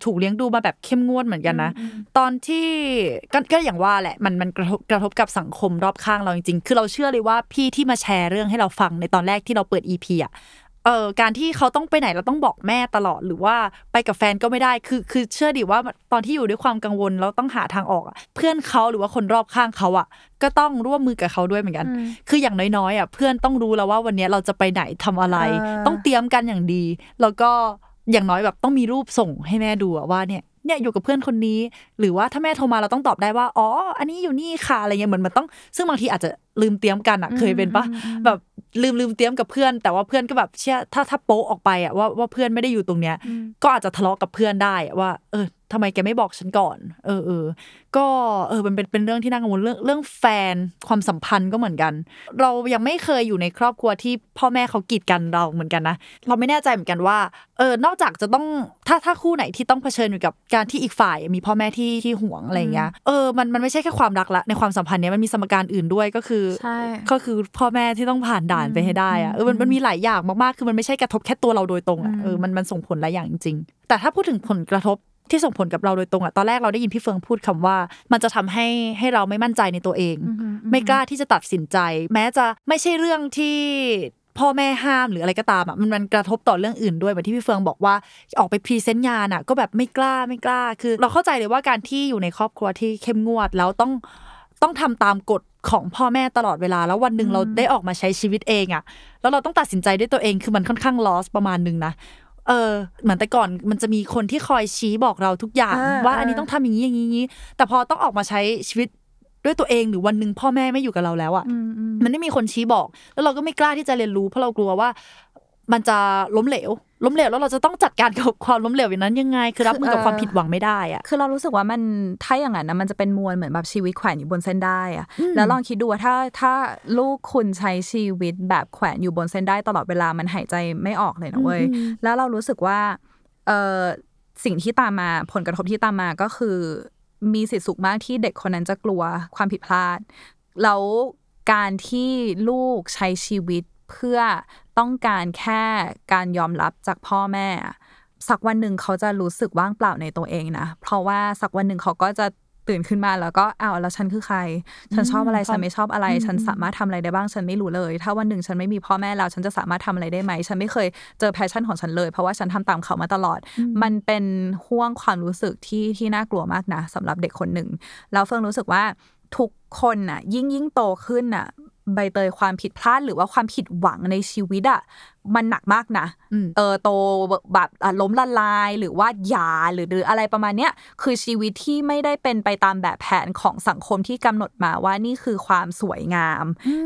ถูกเลี้ยงดูมาแบบเข้มงวดเหมือนกันนะ ตอนที่ก็ก็อย่างว่าแหละมันมันกระทบกระทบกับสังคมรอบข้างเราจริงๆ คือเราเชื่อเลยว่าพี่ที่มาแชร์เรื่องให้เราฟังในตอนแรกที่เราเปิด EP อะเออการที่เขาต้องไปไหนเราต้องบอกแม่ตลอดหรือว่าไปกับแฟนก็ไม่ได้คือคือเชื่อดิว่าตอนที่อยู่ด้วยความกังวลเราต้องหาทางออกอะเพื่อนเขาหรือว่าคนรอบข้างเขาอะ ก็ต้องร่วมมือกับเขาด้วยเหมือนกัน คืออย่างน้อยๆอะเพื่อนต้องรู้แล้วว่าวันนี้เราจะไปไหนทำอะไรเออต้องเตรียมกันอย่างดี แล้วก็ อย่างน้อยแบบต้องมีรูปส่งให้แม่ดูอะว่าเนี่ยเนี่ยอยู่กับเพื่อนคนนี้ หรือว่าถ้าแม่โทรมาเราต้องตอบได้ว่าอ๋ออันนี้อยู่นี่ค่ะอะไรเงี้ยเหมือนมันต้องซึ่งบางทีอาจจะลืมเตรียมกันอะเคยเป็นปะแบบลืมลืมเตรียมกับเพื่อน แต่ว่าเพื่อนก็แบบเชื่อถ้าถ้าโป๊ะออกไปอะว่าว่าเพื่อนไม่ได้อยู่ตรงเนี้ย ก็อาจจะทะเลาะกับเพื่อนได้อะว่าเออทำไมแกไม่บอกฉันก่อน เออเออก็เออมันเป็นเป็นเรื่องที่น่ากังวลเรื่องเรื่องแฟนความสัมพันธ์ก็เหมือนกัน เรายังไม่เคยอยู่ในครอบครัวที่พ่อแม่เขากีดกันเราเหมือนกันนะเราไม่แน่ใจเหมือนกันว่าเออนอกจากจะต้องถ้าถ้าคู่ไหนที่ต้องเผชิญอยู่กับการที่อีกฝ่ายมีพ่อแม่ที่ที่ห่วงอะไรเงี้ยเออมันมันไม่ใช่แค่ความรักละในความสัมพันธ์เนี้ยมันมีสมการอื่นด้วยก็คือใช่ก็คือพ่อแม่ที่ต้องผ่านด่านไปให้ได้อะเออมันมันมีหลายอย่างมากๆคือมันไม่ใช่กระทบแค่ตัวเราโดยตรงอะเออมันมันส่งผลหลายอย่างจริงๆแต่ถ้าพูดถึงผลกระทบ ที่ส่งผลกับเราโดยตรงอะตอนแรกเราได้ยินพี่เฟืองพูดคำว่า มันจะทำให้ให้เราไม่มั่นใจในตัวเอง ไม่กล้าที่จะตัดสินใจ แม้จะไม่ใช่เรื่องที่พ่อแม่ห้ามหรืออะไรก็ตามอะมันมันกระทบต่อเรื่องอื่นด้วยเหมือนที่พี่เฟืองบอกว่าออกไป present งานอะ ก็แบบไม่กล้าไม่กล้า คือ เราเข้าใจเลยว่าการที่อยู่ในครอบครัวที่เข้มงวดแล้วต้องต้องทำตามกฎของพ่อแม่ตลอดเวลา แล้ววันหนึ่งเราได้ออกมาใช้ชีวิตเองอะ แล้วเราต้องตัดสินใจด้วยตัวเองคือมันค่อนข้าง lost ประมาณหนึ่งนะ เออเหมือนแต่ก่อนมันจะมีคนที่คอยชี้บอกเราทุกอย่างอ่าว่าอ่าอันนี้ต้องทำอย่างนี้อย่างนี้อย่างนี้แต่พอต้องออกมาใช้ชีวิตด้วยตัวเองหรือวันหนึ่งพ่อแม่ไม่อยู่กับเราแล้วอะอืมอืมมันไม่มีคนชี้บอก แล้วเราก็ไม่กล้าที่จะเรียนรู้เพราะเรากลัวว่า มันจะล้มเหลว ล้มเหลวแล้วเราจะต้องจัดการกับความล้มเหลวอย่างนั้นยังไง คือรับมือกับความผิดหวังไม่ได้อะคือเรารู้สึกว่ามันถ้าอย่างนั้นนะมันจะเป็นมวลเหมือนแบบชีวิตแขวนอยู่บนเส้นได้อะแล้วลองคิดดูว่าถ้าถ้าลูกคุณใช้ชีวิตแบบแขวนอยู่บนเส้นได้ตลอดเวลามันหายใจไม่ออกเลยนะเว้ยแล้วเรารู้สึกว่าเออสิ่งที่ตามมาผลกระทบที่ตามมาก็คือ มีสิทธิสุขมากที่เด็กคนนั้นจะกลัวความผิดพลาด แล้วการที่ลูกใช้ชีวิตเพื่อ ต้องการแค่การยอมรับจากพ่อแม่อะสักวันหนึ่งเขาจะรู้สึกว่างเปล่าในตัวเองนะเพราะว่าสักวันหนึ่งเขาก็จะตื่นขึ้นมาแล้วก็อ้าวแล้วฉันคือใคร ฉันชอบอะไรอืมฉันไม่ชอบอะไร ฉันสามารถทำอะไรได้บ้างฉันไม่รู้เลย ถ้าวันหนึ่งฉันไม่มีพ่อแม่แล้วฉันจะสามารถทำอะไรได้ไหม ฉันไม่เคยเจอ passion ของฉันเลย เพราะว่าฉันทำตามเขามาตลอด มันเป็นห้วงความรู้สึกที่ที่น่ากลัวมากนะสำหรับเด็กคนหนึ่งแล้วเฟิงรู้สึกว่าทุกคนน่ะยิ่งยิ่งโตขึ้นน่ะ ใบเตยความผิดพลาดหรือว่าความผิดหวังในชีวิตอะ มันหนักมากนะอืมเออโตแบบอะล้มละลายหรือว่าหย่าหรือหรืออะไรประมาณเนี้ยคือชีวิตที่ไม่ได้เป็นไปตามแบบแผนของสังคมที่กำหนดมาว่านี่คือความสวยงาม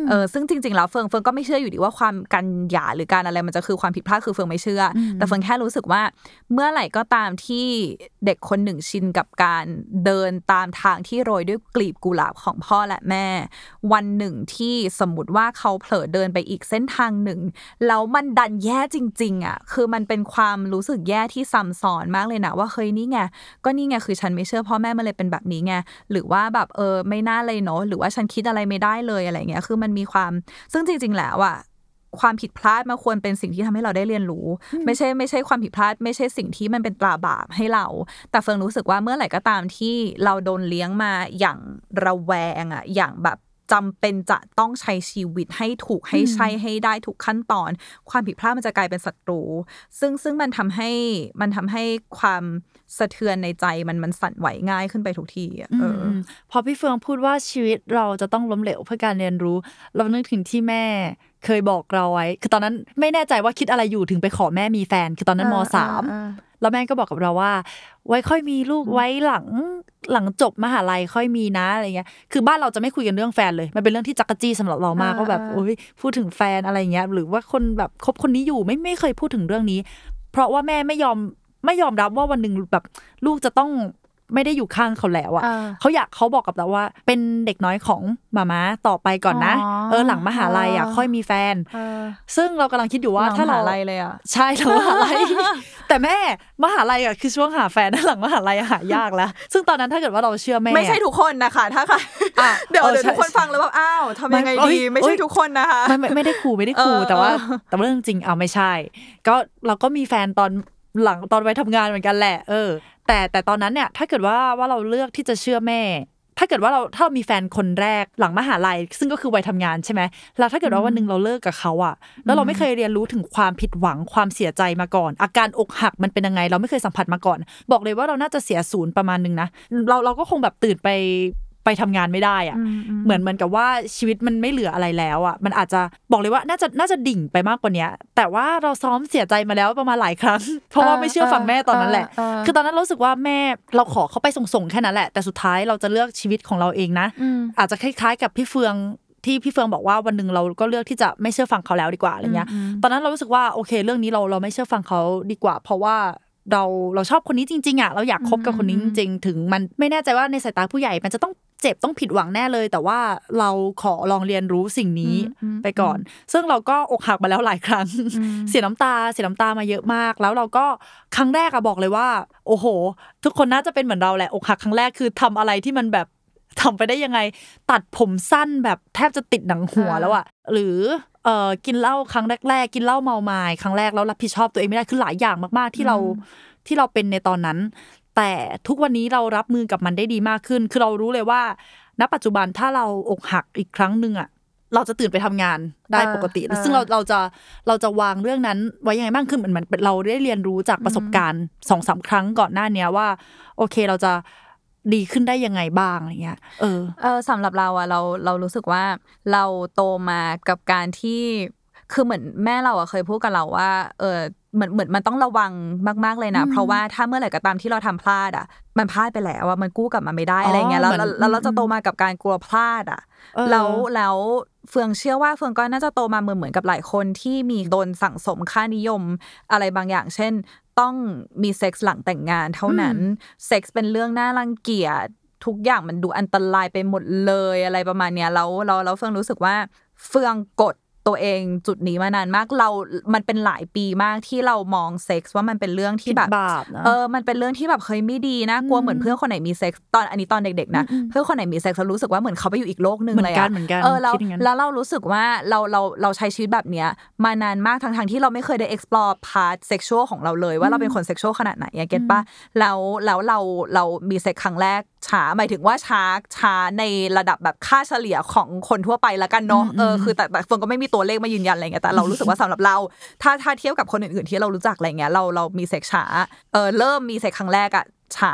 เออซึ่งจริง ๆ แล้วเฟิงเฟิงก็ไม่เชื่ออยู่ดีว่าความการหย่าหรือการอะไรมันจะคือความผิดพลาดคือเฟิงไม่เชื่ออแต่เฟิงแค่รู้สึกว่า เมื่อไหร่ก็ตามที่เด็กคนหนึ่งชินกับการเดินตามทางที่โรยด้วยกลีบกุหลาบของพ่อและแม่ วันหนึ่งที่สมมติว่าเขาเผลอเดินไปอีกเส้นทางหนึ่งแล้วมันดันแย่จริง ๆ อะ คือมันเป็นความรู้สึกแย่ที่ซ้ำซ้อนมากเลยนะว่าเฮ้ยนี่ไงก็นี่ไงคือฉันไม่เชื่อพ่อแม่มันเลยเป็นแบบนี้ไงหรือว่าแบบเออไม่น่าเลยเนาะหรือว่าฉันคิดอะไรไม่ได้เลยอะไรเงี้ยคือมันมีความซึ่งจริง ๆ แล้วอะความผิดพลาดมันควรเป็นสิ่งที่ทำให้เราได้เรียนรู้ ไม่ใช่ไม่ใช่ความผิดพลาด ไม่ใช่สิ่งที่มันเป็นตราบาปให้เรา แต่เฟิงรู้สึกว่าเมื่อไหร่ก็ตามที่เราโดนเลี้ยงมาอย่างระแวงอะอย่างแบบ จำเป็นจะต้องใช้ชีวิตให้ถูกให้ใช่ให้ได้ทุกขั้นตอน ความผิดพลาดมันจะกลายเป็นศัตรู ซึ่งซึ่งมันทำให้มันทำให้ความสะเทือนในใจมันมันสั่นไหวง่ายขึ้นไปทุกทีอะเอออมพอพี่เฟืองพูดว่าชีวิตเราจะต้องล้มเหลวเพื่อการเรียนรู้ เรานึกถึงที่แม่เคยบอกเราไว้ คือตอนนั้นไม่แน่ใจว่าคิดอะไรอยู่ถึงไปขอแม่มีแฟน คือตอนนั้นมสาม แล้วแม่ก็บอกกับเราว่า ไว้ค่อยมีลูกไว้หลังหลังจบมหาลัยค่อยมีนะอะไรเงี้ย คือบ้านเราจะไม่คุยกันเรื่องแฟนเลย มันเป็นเรื่องที่จักรจี้สำหรับเรามากอ่าว่าแบบอ่าโอ้ยพูดถึงแฟนอะไรเงี้ย หรือว่าคนแบบคบคนนี้อยู่ไม่ไม่เคยพูดถึงเรื่องนี้ เพราะว่าแม่ไม่ยอมไม่ยอมรับว่าวันหนึ่งแบบลูกจะต้อง ไม่ได้อยู่ข้างเขาแล้วอะอ่าเขาอยากเขาบอกกับเราว่า เป็นเด็กน้อยของหมาม้าต่อไปก่อนนะอ๋อเออหลังมหาลัยอะอ๋อค่อยมีแฟนเออซึ่งเรากำลังคิดอยู่ว่าหลังถ้าเรามหาลัยเลยอะใช่หลังมหาลัยแต่แม่มหาลัยอะคือช่วงหาแฟนหลังมหาลัยอะหายากแล้วซึ่งตอนนั้นถ้าเกิดว่าเราเชื่อแม่ไม่ใช่ทุกคนนะคะถ้าค่ะอะเดี๋ยวเออเดี๋ยวใช่ทุกคนฟังแล้วแบบอ้าวทำยังไงมันเอ้ดียไม่ใช่เอ้ยทุกคนนะคะไม่ไม่ไม่ได้ขู่ไม่ได้ขู่เออแต่ว่าเออแต่ว่าเรื่องจริงเอาไม่ใช่ ก็เราก็มีแฟนตอนหลังตอนไว้ทำงานเหมือนกันแหละ เออ แต่แต่ตอนนั้นเนี่ยถ้าเกิดว่าว่าเราเลือกที่จะเชื่อแม่ ถ้าเกิดว่าเราถ้าเรามีแฟนคนแรกหลังมหาลัย ซึ่งก็คือวัยทำงานใช่ไหมแล้วถ้าเกิดว่าวันหนึ่งเราเลิกกับเขาอะแล้วเราไม่เคยเรียนรู้ถึงความผิดหวังความเสียใจมาก่อน อาการอกหักมันเป็นยังไง เราไม่เคยสัมผัสมาก่อน บอกเลยว่าเราน่าจะเสียศูนย์ประมาณนึงนะเราเราก็คงแบบตื่นไป ไปทำงานไม่ได้อะเหมือนเหมือนกับว่าชีวิตมันไม่เหลืออะไรแล้วอะ มันอาจจะบอกเลยว่าน่าจะน่าจะดิ่งไปมากกว่าเนี้ยแต่ว่าเราซ้อมเสียใจมาแล้วประมาณหลายครั้ง เพราะว่าไม่เชื่อฟังแม่ตอนนั้นแหละเออเออคือตอนนั้นเรารู้สึกว่าแม่เราขอเขาไปส่งๆแค่นั้นแหละแต่สุดท้ายเราจะเลือกชีวิตของเราเองนะ อาจจะคล้ายๆ กับพี่เฟืองที่พี่เฟืองบอกว่าวันหนึ่งเราก็เลือกที่จะไม่เชื่อฟังเขาแล้วดีกว่าอะไรเงี้ย ตอนนั้นเรารู้สึกว่าโอเค เรื่องนี้เราเราไม่เชื่อฟังเขาดีกว่า เพราะว่า เราเราชอบคนนี้จริง ๆอะเราอยากคบกับคนนี้จริง ๆ ถึงมันไม่แน่ใจว่าในสายตาผู้ใหญ่มันจะต้องเจ็บต้องผิดหวังแน่เลย แต่ว่าเราขอลองเรียนรู้สิ่งนี้ไปก่อน ซึ่งเราก็อกหักมาแล้วหลายครั้ง เสียน้ำตาเสียน้ำตามาเยอะมาก แล้วเราก็ครั้งแรกอะบอกเลยว่า โอ้โห ทุกคนน่าจะเป็นเหมือนเราแหละอกหักครั้งแรกคือทำอะไรที่มันแบบทำไปได้ยังไง ตัดผมสั้นแบบแทบจะติดหนังหัวแล้วอะหรือ เออกินเหล้าครั้งแรก ๆ กินเหล้าเมาไม้ครั้งแรกแล้วรับผิดชอบตัวเองไม่ได้คือหลายอย่างมากๆที่เราที่เราเป็นในตอนนั้น แต่ทุกวันนี้เรารับมือกับมันได้ดีมากขึ้น คือเรารู้เลยว่า ณ ปัจจุบันถ้าเราอกหักอีกครั้งหนึ่งอะเราจะตื่นไปทำงานได้ปกติเออซึ่งเราเราจะเราจะวางเรื่องนั้นไว้ยังไงบ้างคือเหมือนเหมือนเราได้เรียนรู้จากประสบการณ์สองสามครั้งก่อนหน้าเนี้ยว่า โอเคเราจะ ดีขึ้นได้ยังไงบ้างอะไรเงี้ย เออ เออสำหรับเราอะเราเรารู้สึกว่าเราโตมากับการที่คือเหมือนแม่เราอะเคยพูดกับเราว่า เออเหมือนเหมือนมันต้องระวังมาก ๆเลยนะ เพราะว่าถ้าเมื่อไหร่ก็ตามที่เราทำพลาดอะมันพลาดไปแล้วอะมันกู้กลับมาไม่ได้อะไรเงี้ยแล้วเหมือนแล้วแล้วเราจะโตมากับการกลัวพลาดอะเออแล้วแล้วเฟืองเชื่อว่าเฟืองก็น่าจะโตมาเหมือนเหมือนกับหลายคนที่มีโดนสั่งสมค่านิยมอะไรบางอย่าง เช่น ต้องมีเซ็กส์หลังแต่งงานเท่านั้น เซ็กส์เป็นเรื่องน่ารังเกียจทุกอย่างมันดูอันตรายไปหมดเลยอะไรประมาณเนี้ยแล้วเราเราเฟืองรู้สึกว่าเฟืองกด ตัวเองจุดนี้มานานมากเรา มันเป็นหลายปีมากที่เรามองเซ็กส์ว่ามันเป็นเรื่องที่แบบบาปนะเออมันเป็นเรื่องที่แบบเคยไม่ดีนะกลัวเหมือนเพื่อนคนไหนมีเซ็กส์ตอนอันนี้ตอนเด็กๆนะเพื่อนคนไหนมีเซ็กส์เรารู้สึกว่าเหมือนเขาไปอยู่อีกโลกหนึ่งเหมือนเลยกัอะนเหมือนกันเออแล้วคิดอย่างนั้นแล้วเรารู้สึกว่าเราเราเราใช้ชีวิตแบบเนี้ยมานานมากทั้งๆที่เราไม่เคยได้ explore part sexual ของเราเลยว่าเราเป็นคน sexual ขนาดไหนอะเก็ตปะแล้วแล้วเราเรามีเซ็กส์ครั้งแรกช้าหมายถึงว่าช้าช้าในระดับแบบค่าเฉลี่ยของคนทั่วไปละกันเนาะเออคือแต่แต่เฟิร์นก็ไม่มีตัวเลขมายืนยันอะไรเงี้ยแต่เรารู้สึกว่าสำหรับเรา ถ้าถ้าเทียบกับคนอื่นๆที่เรารู้จักอะไรเงี้ยเราเรามีเซ็กส์ช้าเออเริ่มมีเซ็กส์ครั้งแรกอะช้า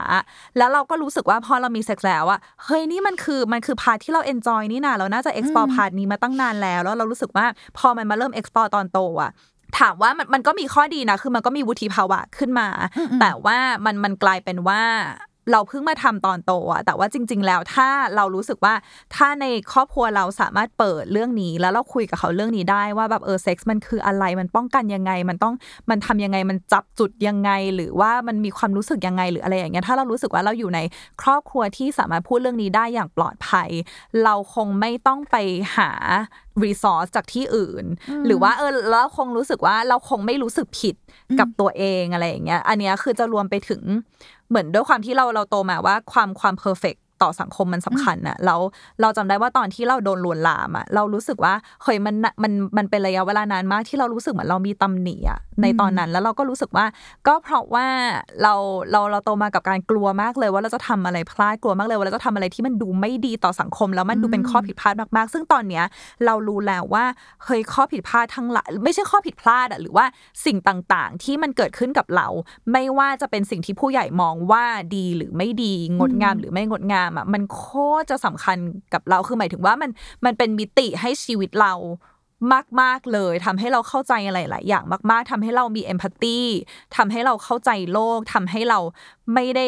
แล้วเราก็รู้สึกว่าพอเรามีเซ็กส์แล้วอะเฮ้ยนี่มันคือมันคือ part ที่เรา enjoy นี่นะเราน่าจะ explore part นี้มาตั้งนานแล้ว แล้วเรารู้สึกว่าพอมันมาเริ่ม explore ตอนโตอะถามว่ามันมันก็มีข้อดีนะ คือมันก็มีวุฒิภาวะขึ้นมา แต่ว่ามันมันกลายเป็นว่า เราเพิ่งมาทำตอนโตอะแต่ว่าจริง ๆ แล้วถ้าเรารู้สึกว่าถ้าในครอบครัวเราสามารถเปิดเรื่องนี้ แล้วเราคุยกับเขาเรื่องนี้ได้ว่าแบบเออเซ็กซ์มันคืออะไรมันป้องกันยังไง มันต้องมันทำยังไงมันจับจุดยังไง หรือว่ามันมีความรู้สึกยังไงหรืออะไรอย่างเงี้ยถ้าเรารู้สึกว่าเราอยู่ในครอบครัวที่สามารถพูดเรื่องนี้ได้อย่างปลอดภัย เราคงไม่ต้องไปหา resource จากที่อื่น หรือว่าเออแล้วคงรู้สึกว่าเราคงไม่รู้สึกผิดกับตัวเองอะไรอย่างเงี้ย อันเนี้ยคือจะรวมไปถึงเหมือนด้วยความที่เราเราโตมาว่าความความเพอร์เฟกต่อสังคมมันสำคัญอะแล้วเราจำได้ว่าตอนที่เราโดนลวนลามอะเรารู้สึกว่าเฮ้ยมันมันมันเป็นระยะเวลานานมากที่เรารู้สึกเหมือนเรามีตำหนิอะ ในตอนนั้นแล้วเราก็รู้สึกว่า ก็เพราะว่าเราเราเราโตมากับการกลัวมากเลยว่าเราจะทำอะไรพลาดกลัวมากเลยว่าเราจะทำอะไรที่มันดูไม่ดีต่อสังคม แล้วมันดูเป็นข้อผิดพลาดมากๆ ซึ่งตอนเนี้ยเรารู้แล้วว่าเฮ้ยข้อผิดพลาดทั้งหลายไม่ใช่ข้อผิดพลาดอะหรือว่าสิ่งต่างๆ ที่มันเกิดขึ้นกับเรา ไม่ว่าจะเป็นสิ่งที่ผู้ใหญ่มองว่าดีหรือไม่ดีงดงามหรือไม่งดงามอะมันโคตรจะสำคัญกับเราคือหมายถึงว่ามันมันเป็นมิติให้ชีวิตเรา มาก ๆ เลยทำให้เราเข้าใจอะไรหลายอย่างมาก ๆทำให้เรามีเอมพัตตีทำให้เราเข้าใจโลกทำให้เราไม่ได้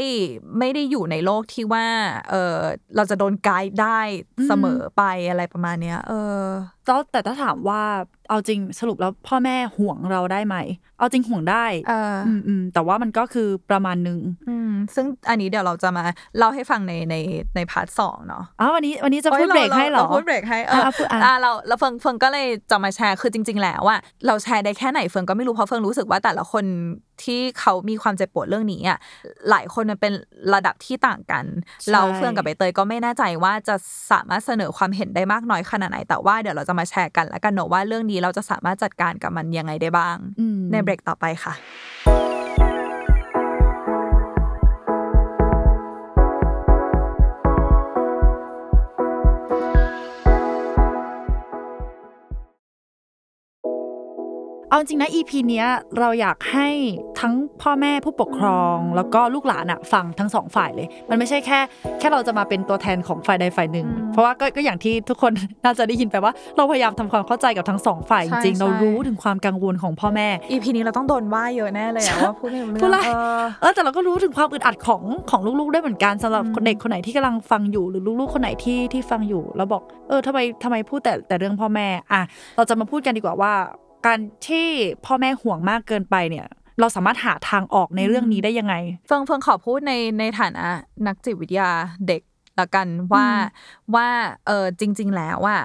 ไม่ได้อยู่ในโลกที่ว่า เออเราจะโดนไกด์ได้เสมอไปอะไรประมาณเนี้ย เออแล้วแต่ถ้าถามว่า เอาจริงสรุปแล้วพ่อแม่ห่วงเราได้ไหม เอาจริงห่วงได้เอออมอืมแต่ว่ามันก็คือประมาณหนึ่งอืมซึ่งอันนี้เดี๋ยวเราจะมาเล่าให้ฟังในในใน part สองเนาะอ้าววันนี้วันนี้จะพูดโอ้ยเบรกให้เหรอาพูดเบรกให้เอออะพูดอะอะเราเราเฟิงเฟิงก็เลยจะมาแชร์คือจริง ๆ แล้วอะเราแชร์ได้แค่ไหนเฟิงก็ไม่รู้เพราะเฟิงรู้สึกว่าแต่ละคนที่เขามีความเจ็บปวดเรื่องนี้อะหลายคนมันเป็นระดับที่ต่างกันใช่เราเฟืองกับใบเตยก็ไม่แน่ใจว่าจะสามารถเสนอความเห็นได้มากน้อยขนาดไหนแต่ว่าเดี๋ยวเราจะมาแชร์กันแล้วกันเนอะว่าเรื่องนี้เราจะสามารถจัดการกับมันยังไงได้บ้างอืมในเบรกต่อไปค่ะ เอาจริงนะ EP เนี้ยเราอยากให้ทั้งพ่อแม่ผู้ปกครอง แล้วก็ลูกหลานอะฟังทั้งสองฝ่ายเลย มันไม่ใช่แค่ แค่เราจะมาเป็นตัวแทนของฝ่ายใดฝ่ายหนึ่งอืมเพราะว่าก็ก็อย่างที่ทุกคนน่าจะได้ยินไปว่า เราพยายามทำความเข้าใจกับทั้งสองฝ่ายจใช่ริงๆเราใช่รู้ถึงความกังวลของพ่อแม่ EP นี้เราต้องโดนว่าเยอะแน่เลยอะว่าพูดไม่รู้เรื่พูดองอะไรเออเออแต่เราก็รู้ถึงความอึดอัดของของลูกๆได้วยเหมือนกันสำหรับอืมคนเด็กคนไหนที่กำลังฟังอยู่หรือลูกๆคนไหนที่ที่ฟังอยู่แล้วบอก เออทำไมทำไมพูดแต่แต่เรื่องพ่อแม่อะเราจะมาพูดกันดีกว่าว่า การที่พ่อแม่ห่วงมากเกินไปเนี่ย เราสามารถหาทางออกในเรื่องนี้ได้ยังไง เฟิงเฟิงขอพูดในในฐานะนักจิตวิทยาเด็กละกันว่าว่าเออจริง ๆ แล้วว่า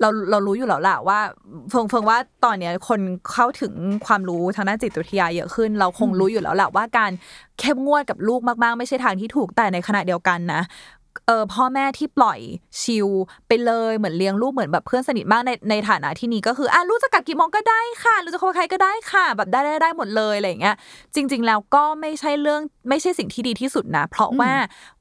เราเรารู้อยู่แล้วล่ะว่าเฟิงเฟิงว่าตอนเนี้ยคนเข้าถึงความรู้ทางด้านจิตวิทยาเยอะขึ้น เราคงรู้อยู่แล้วแหละว่าการเข้มงวดกับลูกมากๆ ไม่ใช่ทางที่ถูกแต่ในขณะเดียวกันนะ เออพ่อแม่ที่ปล่อยชิลไปเลยเหมือนเลี้ยงลูกเหมือนแบบเพื่อนสนิทมากในในฐานะที่นี้ก็คืออะลูกจะกลับกี่โมงก็ได้ค่ะลูกจะคุยกับใครก็ได้ค่ะ แบบได้ได้ได้หมดเลยอะไรอย่างเงี้ยจริง ๆ แล้วก็ไม่ใช่เรื่องไม่ใช่สิ่งที่ดีที่สุดนะ เพราะว่า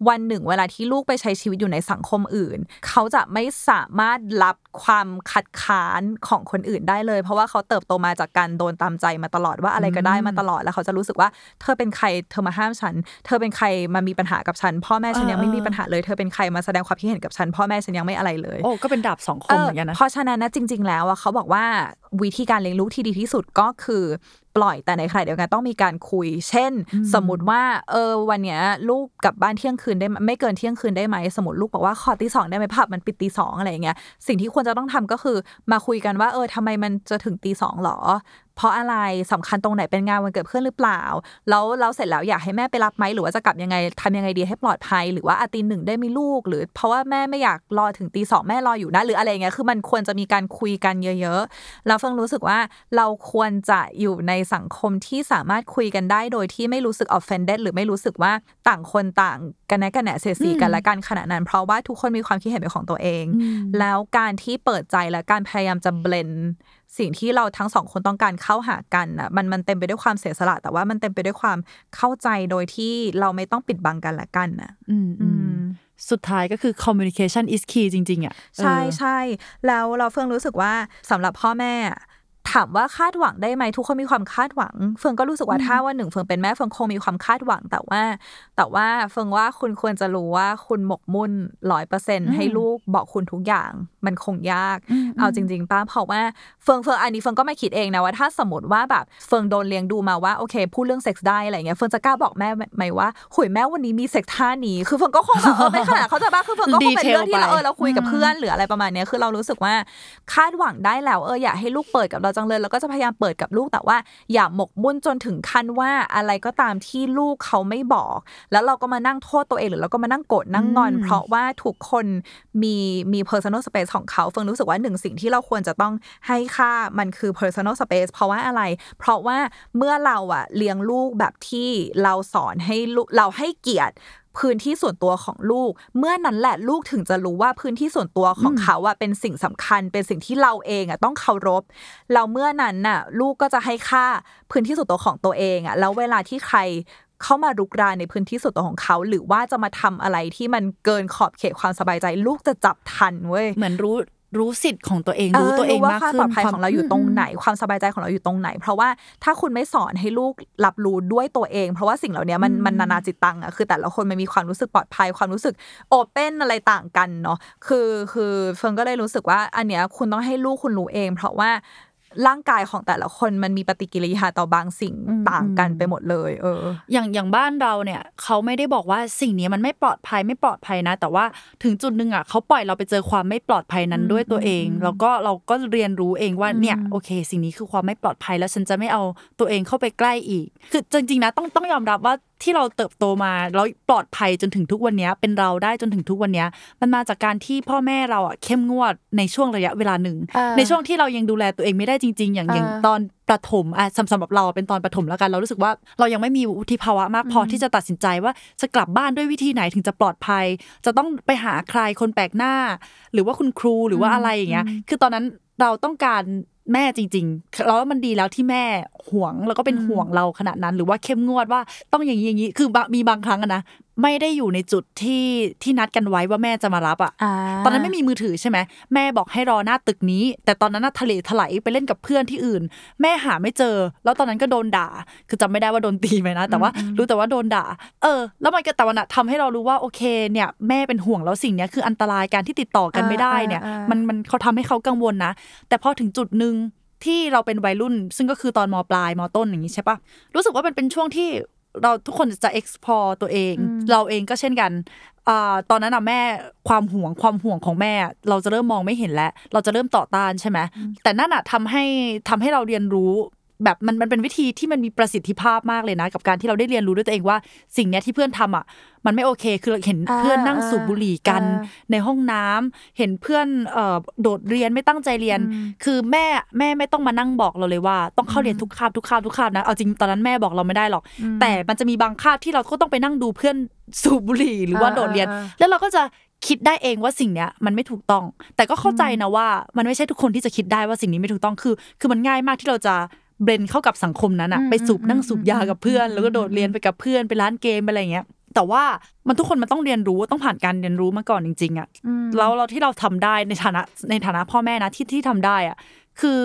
วันหนึ่งเวลาที่ลูกไปใช้ชีวิตอยู่ในสังคมอื่น เขาจะไม่สามารถรับ ความขัดขานของคนอื่นได้เลย เพราะว่าเขาเติบโตมาจากการโดนตามใจมาตลอดว่าอะไรก็ได้มาตลอดแล้วเขาจะรู้สึกว่า เธอเป็นใครเธอมาห้ามฉัน เธอเป็นใครมามีปัญหากับฉัน พ่อแม่ฉันยังไม่มีปัญหาเลยเธอเป็นใครมาแสดงความคิดเห็นกับฉันพ่อแม่ฉันยังไม่อะไรเลยโอ้ก็เป็นดาบสองคมเหมือนกันนะเพราะฉะนั้นนะจริง ๆ แล้วอะเขาบอกว่าวิธีการเลี้ยงลูกที่ดีที่สุดก็คือ ปล่อยแต่ในขณะเดียวกันต้องมีการคุย เช่น สมมติว่าเออวันเนี้ยลูกกลับบ้านเที่ยงคืนได้ไหมไม่เกินเที่ยงคืนได้ไหมสมมติลูกบอกว่าขอตีสองได้ไหมผับมันปิดตีสองอะไรอย่างเงี้ยสิ่งที่ควรจะต้องทำก็คือมาคุยกันว่า เออทำไมมันจะถึงตีสองหรอ เพราะอะไรสำคัญตรงไหนเป็นงานวันเกิดเพื่อนหรือเปล่า แล้วเราเสร็จแล้วอยากให้แม่ไปรับไหมหรือว่าจะกลับยังไงทำยังไงดีให้ปลอดภัย หรือว่าอาตีหนึ่งได้มีลูก หรือเพราะว่าแม่ไม่อยากรอถึงตีสองแม่รออยู่นะหรืออะไรเงี้ยคือมันควรจะมีการคุยกันเยอะๆแล้วเฟิงรู้สึกว่าเราควรจะอยู่ในสังคมที่สามารถคุยกันได้โดยที่ไม่รู้สึก offended หรือไม่รู้สึกว่าต่างคนต่างกันแนะกันแหนเสียสีกันและกันขณะนั้น เพราะว่าทุกคนมีความคิดเห็นเป็นของตัวเอง แล้วการที่เปิดใจและการพยายามจะเบลน สิ่งที่เราทั้งสองคนต้องการเข้าหากันน่ะมันมันเต็มไปด้วยความเสียสละแต่ว่ามันเต็มไปด้วยความเข้าใจโดยที่เราไม่ต้องปิดบังกันและกันน่ะอืมอืมสุดท้ายก็คือ communication is key จริง ๆ อะ ใช่เออใช่แล้วเราเฟื่องรู้สึกว่าสำหรับพ่อแม่ ถามว่าคาดหวังได้ไหมทุกคนมีความคาดหวัง เฟืองก็รู้สึกว่าถ้าวันหนึ่งเฟืองเป็นแม่เฟืองคงมีความคาดหวัง แต่ว่า แต่ว่าเฟืองว่าคุณควรจะรู้ว่าคุณหมกมุ่นร้อยเปอร์เซ็นให้ลูกบอกคุณทุกอย่าง มันคงยาก เอาจริง ๆป้าเพราะว่าเฟืองเฟืองอันนี้เฟืองก็ไม่คิดเองนะว่าถ้าสมมติว่าแบบเฟืองโดนเลี้ยงดูมาว่าโอเคพูดเรื่องเซ็กส์ได้อะไรเงี้ยเฟืองจะกล้าบอกแม่ไหมว่าหุยแม่วันนี้มีเซ็กส์ท่านี้คือเฟืองก็คงแบบเออไม่ขนาดเขาใจะบ้าคือเฟืองก็คงเป็นเรื่องที่เราเออเราคุยกับเพื่อนหรืออะไรประมาณเนี้ยคือเรารู้สึกว่าคาดหวังได้แล้วเอออยากให้ลูกเปิดกับเราจังเลยแล้วก็จะพยายามเปิดกับลูกแต่ว่า อย่าหมกมุ่นจนถึงขั้นว่าอะไรก็ตามที่ลูกเขาไม่บอก แล้วเราก็มานั่งโทษตัวเองหรือเราก็มานั่งโกรธนั่งงอน เพราะว่าทุกคนมีมี personal space ของเขาเฟิงรู้สึกว่าหนึ่งสิ่งที่เราควรจะต้องให้ค่ามันคือ personal space เพราะว่าอะไร เพราะว่าเมื่อเราอะเลี้ยงลูกแบบที่เราสอนให้ลูกเราให้เกียรติ พื้นที่ส่วนตัวของลูก เมื่อนั้นแหละลูกถึงจะรู้ว่าพื้นที่ส่วนตัวของเขาอะเป็นสิ่งสำคัญ เป็นสิ่งที่เราเองอะต้องเคารพเราเมื่อนั้นน่ะ ลูกก็จะให้ค่าพื้นที่ส่วนตัวของตัวเองอะแล้วเวลาที่ใครเข้ามารุกรานในพื้นที่ส่วนตัวของเขา หรือว่าจะมาทำอะไรที่มันเกินขอบเขตความสบายใจ ลูกจะจับทันเว้ยเหมือนรู้ รู้สิทธิ์ของตัวเองรู้ตัวเองว่ามากความขึ้นปลอดภัยของเราอยู่ตรงไหน ความสบายใจของเราอยู่ตรงไหน เพราะว่าถ้าคุณไม่สอนให้ลูกรับรู้ด้วยตัวเอง เพราะว่าสิ่งเหล่านี้มันมันนานาจิตตังอะคือแต่ละคนมันมีความรู้สึกปลอดภัยความรู้สึกโอเปนอะไรต่างกันเนาะคือคือเฟิงก็เลยรู้สึกว่า อันเนี้ยคุณต้องให้ลูกคุณรู้เอง เพราะว่า ร่างกายของแต่ละคนมันมีปฏิกิริยาต่อบางสิ่งต่างกันไปหมดเลย เออ อย่างอย่างบ้านเราเนี่ย เขาไม่ได้บอกว่าสิ่งนี้มันไม่ปลอดภัยไม่ปลอดภัยนะ แต่ว่าถึงจุดหนึ่งอะเขาปล่อยเราไปเจอความไม่ปลอดภัยนั้นด้วยตัวเอง แล้วก็เราก็เรียนรู้เองว่าเนี่ยโอเค สิ่งนี้คือความไม่ปลอดภัยแล้วฉันจะไม่เอาตัวเองเข้าไปใกล้อีก คือจริงๆนะต้องต้องยอมรับว่า ที่เราเติบโตมาแล้วปลอดภัยจนถึงทุกวันเนี้ยเป็นเราได้จนถึงทุกวันเนี้ยมันมาจากการที่พ่อแม่เราอะเข้มงวดในช่วงระยะเวลาหนึ่งเออในช่วงที่เรายังดูแลตัวเองไม่ได้จริง ๆ อย่างอย่างเออตอนประถมอะสำสำหรับเราเป็นตอนประถมแล้วกันเรารู้สึกว่าเรายังไม่มีวุฒิภาวะมากพอที่จะตัดสินใจว่าจะกลับบ้านด้วยวิธีไหนถึงจะปลอดภัย จะต้องไปหาใครคนแปลกหน้า หรือว่าคุณครูหรือว่าอะไรอย่างเงี้ยคือตอนนั้นเราต้องการ แม่จริงๆเราว่ามันดีแล้วที่แม่ห่วงแล้วก็เป็นห่วงเราขนาดนั้น หรือว่าเข้มงวดว่าต้องอย่างนี้อย่างนี้คือบางมีบางครั้งอะนะ ไม่ได้อยู่ในจุดที่ที่นัดกันไว้ว่าแม่จะมารับอะอ่าตอนนั้นไม่มีมือถือใช่ไหมแม่บอกให้รอหน้าตึกนี้ แต่ตอนนั้นน่ะทะเลถลายไปเล่นกับเพื่อนที่อื่น แม่หาไม่เจอ แล้วตอนนั้นก็โดนด่า คือจำไม่ได้ว่าโดนตีไหมนะ แต่ว่ารู้แต่ว่าโดนด่า เออ แล้วมันก็แต่วันน่ะทำให้เรารู้ว่าโอเค เนี่ยแม่เป็นห่วงแล้วสิ่งเนี้ยคืออันตรายการที่ติดต่อกันไม่ได้เนี่ยอ่าอ่าอ่ามัมันมันเขาทำให้เขากังวลนะ แต่พอถึงจุดหนึ่งที่เราเป็นวัยรุ่น ซึ่งก็คือตอนมปลายมต้นอย่างนี้ใช่ปะรู้สึกว่ามันเป็นช่วงที่ เราทุกคนจะ explore ตัวเอง เราเองก็เช่นกันอ่าตอนนั้นน่ะแม่ความห่วงความห่วงของแม่ เราจะเริ่มมองไม่เห็นแล้ว เราจะเริ่มต่อต้านใช่ไหมแต่นั่นน่ะทำให้ทำให้เราเรียนรู้ แบบมันมันเป็นวิธีที่มันมีประสิทธิภาพมากเลยนะ กับการที่เราได้เรียนรู้ด้วยตัวเองว่า สิ่งเนี้ยที่เพื่อนทำอะ มันไม่โอเค คือเราเห็นอ่าเพื่อนนั่งสูบบุหรี่กันอ่าในห้องน้ำเห็นเพื่อนเอ่อโดดเรียนไม่ตั้งใจเรียน คือแม่แม่ไม่ต้องมานั่งบอกเราเลยว่า ต้องเข้าเรียนทุกคาบทุกคาบทุกคาบนะเอาจริงตอนนั้นแม่บอกเราไม่ได้หรอก แต่มันจะมีบางคาบที่เราก็ต้องไปนั่งดูเพื่อนสูบบุหรี่หรือว่าอ่าโดดเรียนอ่าแล้วเราก็จะคิดได้เองว่าสิ่งเนี้ยมันไม่ถูกต้อง แต่ก็เข้าใจนะว่า มันไม่ใช่ทุกคนที่จะคิดได้ว่าสิ่งนี้ไม่ถูกต้องคือ คือมันง่ายมากที่เราจะ เบรนเข้ากับสังคมนั้นอะไปสูบนั่งสูบยากับเพื่อน แล้วก็โดดเรียนไปกับเพื่อนไปร้านเกมไปอะไรอย่างเงี้ยแต่ว่ามันทุกคนมันต้องเรียนรู้ต้องผ่านการเรียนรู้มาก่อนจริง ๆอะแล้วเราที่เราทำได้ในฐานะในฐานะพ่อแม่นะที่ที่ทำได้อะคือ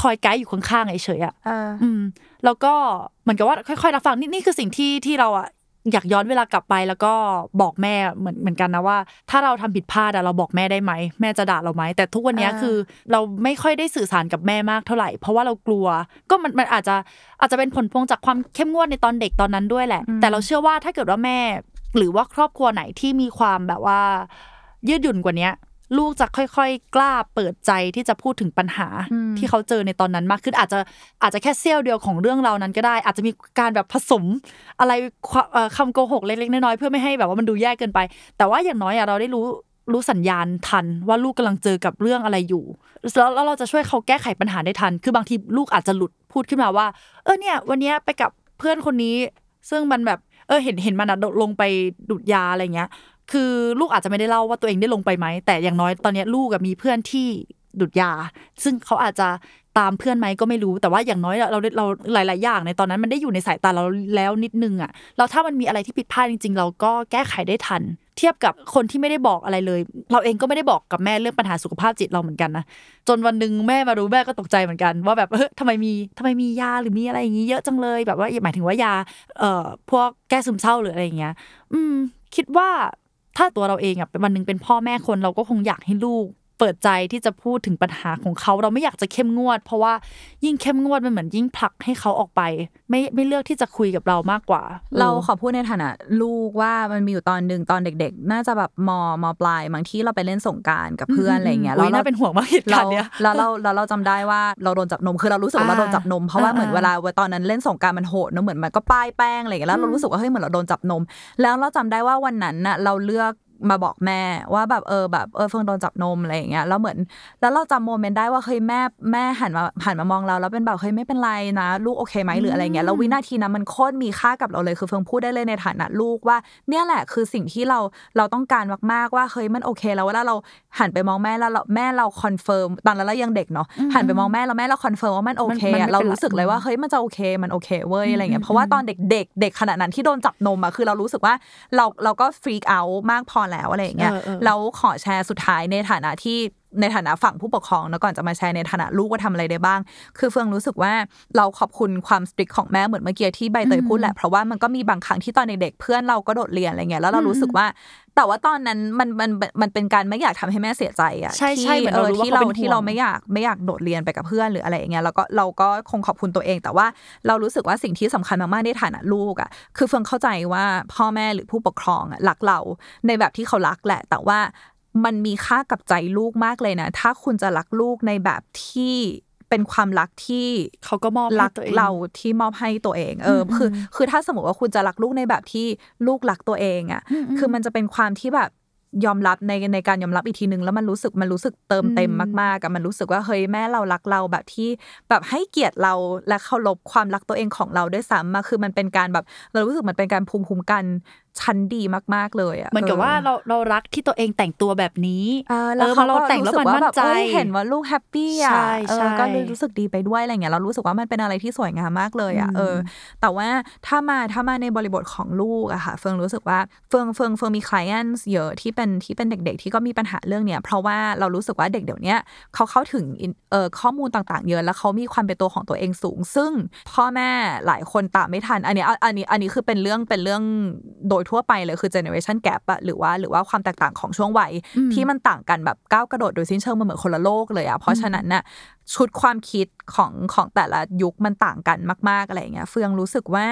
คอยไกด์อยู่ข้างๆเฉยๆอะเอออืมแล้วก็เหมือนกับว่าค่อยๆรับฟังนี่นี่คือสิ่งที่ที่เราอะ อยากย้อนเวลากลับไปแล้วก็บอกแม่เหมือนเหมือนกันนะว่า ถ้าเราทำผิดพลาดอะเราบอกแม่ได้ไหมแม่จะด่าเราไหมแต่ทุกวันเนี้ยอ่าคือ เราไม่ค่อยได้สื่อสารกับแม่มากเท่าไหร่ เพราะว่าเรากลัว ก็มันมันอาจจะอาจจะเป็นผลพวงจากความเข้มงวดในตอนเด็กตอนนั้นด้วยแหละ แต่เราเชื่อว่าถ้าเกิดว่าแม่ หรือว่าครอบครัวไหนที่มีความแบบว่ายืดหยุ่นกว่าเนี้ย ลูกจะค่อยๆ กล้าเปิดใจที่จะพูดถึงปัญหาอืมที่เขาเจอในตอนนั้นมากขึ้นอาจจะอาจจะแค่เสี้ยวเดียวของเรื่องราวนั้นก็ได้ อาจจะมีการแบบผสมอะไรความเอ่อคำโกหกเล็กๆน้อยๆเพื่อไม่ให้แบบว่ามันดูแย่เกินไป แต่ว่าอย่างน้อยอะเราได้รู้รู้สัญญาณทันว่าลูกกำลังเจอกับเรื่องอะไรอยู่แล้วแล้วเราจะช่วยเขาแก้ไขปัญหาได้ทัน คือบางทีลูกอาจจะหลุดพูดขึ้นมาว่า เออเนี่ย วันเนี้ยไปกับเพื่อนคนนี้ ซึ่งมันแบบเออเห็นเห็นมันอะลงไปดูดยาอะไรเงี้ย คือลูกอาจจะไม่ได้เล่าว่าตัวเองได้ลงไปไหม แต่อย่างน้อยตอนนี้ลูกมีเพื่อนที่ดูดยา ซึ่งเขาอาจจะตามเพื่อนไหมก็ไม่รู้แต่ว่าอย่างน้อยเราเราหลาย ๆ อย่างในตอนนั้นมันได้อยู่ในสายตาเราแล้วนิดนึงอะแล้วถ้ามันมีอะไรที่ผิดพลาดจริง ๆ เราก็แก้ไขได้ทัน เทียบกับคนที่ไม่ได้บอกอะไรเลย เราเองก็ไม่ได้บอกกับแม่เรื่องปัญหาสุขภาพจิตเราเหมือนกันนะจนวันหนึ่งแม่มารู้แม่ก็ตกใจเหมือนกัน ว่าแบบเออทำไมมีทำไมมียาหรือมีอะไรอย่างนี้เยอะจังเลยแบบว่าหมายถึงว่ายาเอ่อพวกแก้ซึมเศร้าหรืออะไรอย่างเงี้ย อืม คิดว่า ถ้าตัวเราเองอะวันหนึ่งเป็นพ่อแม่คนเราก็คงอยากให้ลูก เปิดใจที่จะพูดถึงปัญหาของเขา เราไม่อยากจะเข้มงวด เพราะว่ายิ่งเข้มงวดมันเหมือนยิ่งผลักให้เขาออกไป ไม่ไม่เลือกที่จะคุยกับเรามากกว่า เราออขอพูดในฐานะลูกว่ามันมีอยู่ตอนหนึ่งตอนเด็ก ๆ น่าจะแบบมมปลายบางที่เราไปเล่นสงกรารกับเพื่อนอะไรเงี้ยอุ๊ยเราน่าเป็นห่วงมากเหตุการณ์เนี้ยแล้วเราแล้วเราจำได้ว่าเราโดนจับนมคือเรารู้สึกว่าเราโดนจับนมเพราะว่าอ่าเหมือนเวลาตอนนั้นเล่นสงกรานต์มันโหดเนอะเหมือนมันก็ป้ายแป้งอะไรอย่างเงี้ยแล้วเรารู้สึกว่าเฮ้ยเหมือนเราโดนจับนม แล้วเราจำได้ว่าวันนั้นน่ะเราเลือก มาบอกแม่ว่าแบบเออแบบเออเฟิงโดนจับนมอะไรอย่างเงี้ยแล้วเหมือนแล้วเราจำ moment ได้ว่าเฮ้ยแม่แม่หันมาหันมามองเราแล้วเป็นแบบเฮ้ยไม่เป็นไรนะ ลูกโอเคไหมหรืออะไรเงี้ยแล้ววินาทีนั้นมันโคตรมีค่ากับเราเลยคือเฟิงพูดได้เลยในฐานะลูกว่า เนี่ยแหละคือสิ่งที่เราเราต้องการมากๆว่าเฮ้ยมันโอเค แล้วเวลาเราหันไปมองแม่แล้วเราแม่เรา confirm ตอนนั้นเรายังเด็กเนาะหันไปมองแม่แล้วแม่เรา confirm ว่ามันโอเคมันมันอะไม่เราเป็นไรรู้สึกเลยว่าเฮ้ยมันจะโอเคมันโอเคเว้ยอะไรเงี้ยเพราะว่าตอนเด็กๆเด็กขนาดนั้นที่โดนจับนมอะคือเรารู้สึกว่าเราเราก็ freak out มากพอแล้วอะไรอย่างเงี้ยเออเออแล้วขอแชร์สุดท้ายในฐานะที่ในฐานะฝั่งผู้ปกครองนะก่อนจะมาแชร์ในฐานะลูกว่าทำอะไรได้บ้าง คือเฟืองรู้สึกว่าเราขอบคุณความ strict ของแม่เหมือนเมื่อกี้ที่ใบเตยพูดแหละเพราะว่ามันก็มีบางครั้งที่ตอนเด็กๆเพื่อนเราก็โดดเรียนอะไรเงี้ยแล้วเรารู้สึกว่า แต่ว่าตอนนั้นมันมันมันเป็นการไม่อยากทำให้แม่เสียใจอะใช่ใช่ที่เหมือนเอเราอรู้ว่าที่เขาเราเป็นห่วงที่เราไม่อยากไม่อยากโดดเรียนไปกับเพื่อนหรืออะไรอย่างเงี้ยแล้วก็เราก็คงขอบคุณตัวเอง แต่ว่าเรารู้สึกว่าสิ่งที่สำคัญมากๆในฐานะลูกอะคือเฟิงเข้าใจว่าพ่อแม่หรือผู้ปกครองอะรักเราในแบบที่เขารักแหละ แต่ว่ามันมีค่ากับใจลูกมากเลยนะ ถ้าคุณจะรักลูกในแบบที่ เป็นความรักที่เขาก็มอบให้รักตัวเองเราที่มอบให้ตัวเองเอออ คือ คือถ้าสมมติว่าคุณจะรักลูกในแบบที่ลูกรักตัวเองอะ คือมันจะเป็นความที่แบบยอมรับในในการยอมรับอีกทีนึงแล้วมันรู้สึกมันรู้สึกเติมเต็มมากๆอะมันรู้สึกว่าเฮ้ยแม่เรารักเราแบบที่แบบให้เกียรติเราและเคารพความรักตัวเองของเราด้วยซ้ำมาคือมันเป็นการแบบเรารู้สึกมันเป็นการภูมิคุ้มกัน ชั้นดีมากๆเลยอะเหมือนกับว่าเราเรารักที่ตัวเองแต่งตัวแบบนี้เออแล้วพเขาอเราแต่งแล้วมันมั่นใจรู้สึกว่าแบบเอ้ยเห็นว่าลูกแฮปปี้อะใช่เอใช่อก็เลยรู้สึกดีไปด้วยอะไรเงี้ยเรารู้สึกว่ามันเป็นอะไรที่สวยงามมากเลยอะเออ แต่ว่าถ้ามาถ้ามาในบริบทของลูกอะค่ะ เฟิงรู้สึกว่าเฟิงเฟิงเฟิงมี clients เยอะที่เป็นที่เป็นเด็ก ๆ ที่ก็มีปัญหาเรื่องเนี้ยเพราะว่าเรารู้สึกว่าเด็กเดี๋ยวเนี้ยเขาเข้าถึงอินเอ่อข้อมูลต่าง ๆ เยอะแล้วเขามีความเป็นตัวของตัวเองสูง ซึ่งพ่อแม่หลายคนตามไม่ทัน อันนี้อันนี้อันนี้คือเป็นเรื่องเป็นเรื่องโดยทั่วไปเลยคือ generation gap อะหรือว่าหรือว่าความแตกต่างของช่วงวัยที่มันต่างกันแบบก้าวกระโดดโดยสิ้นเชิงมันเหมือนคนละโลกเลยอะเพราะฉะนั้นน่ะชุดความคิดของของแต่ละยุคมันต่างกันมาก ๆอะไรอย่างเงี้ย เฟืองรู้สึกว่า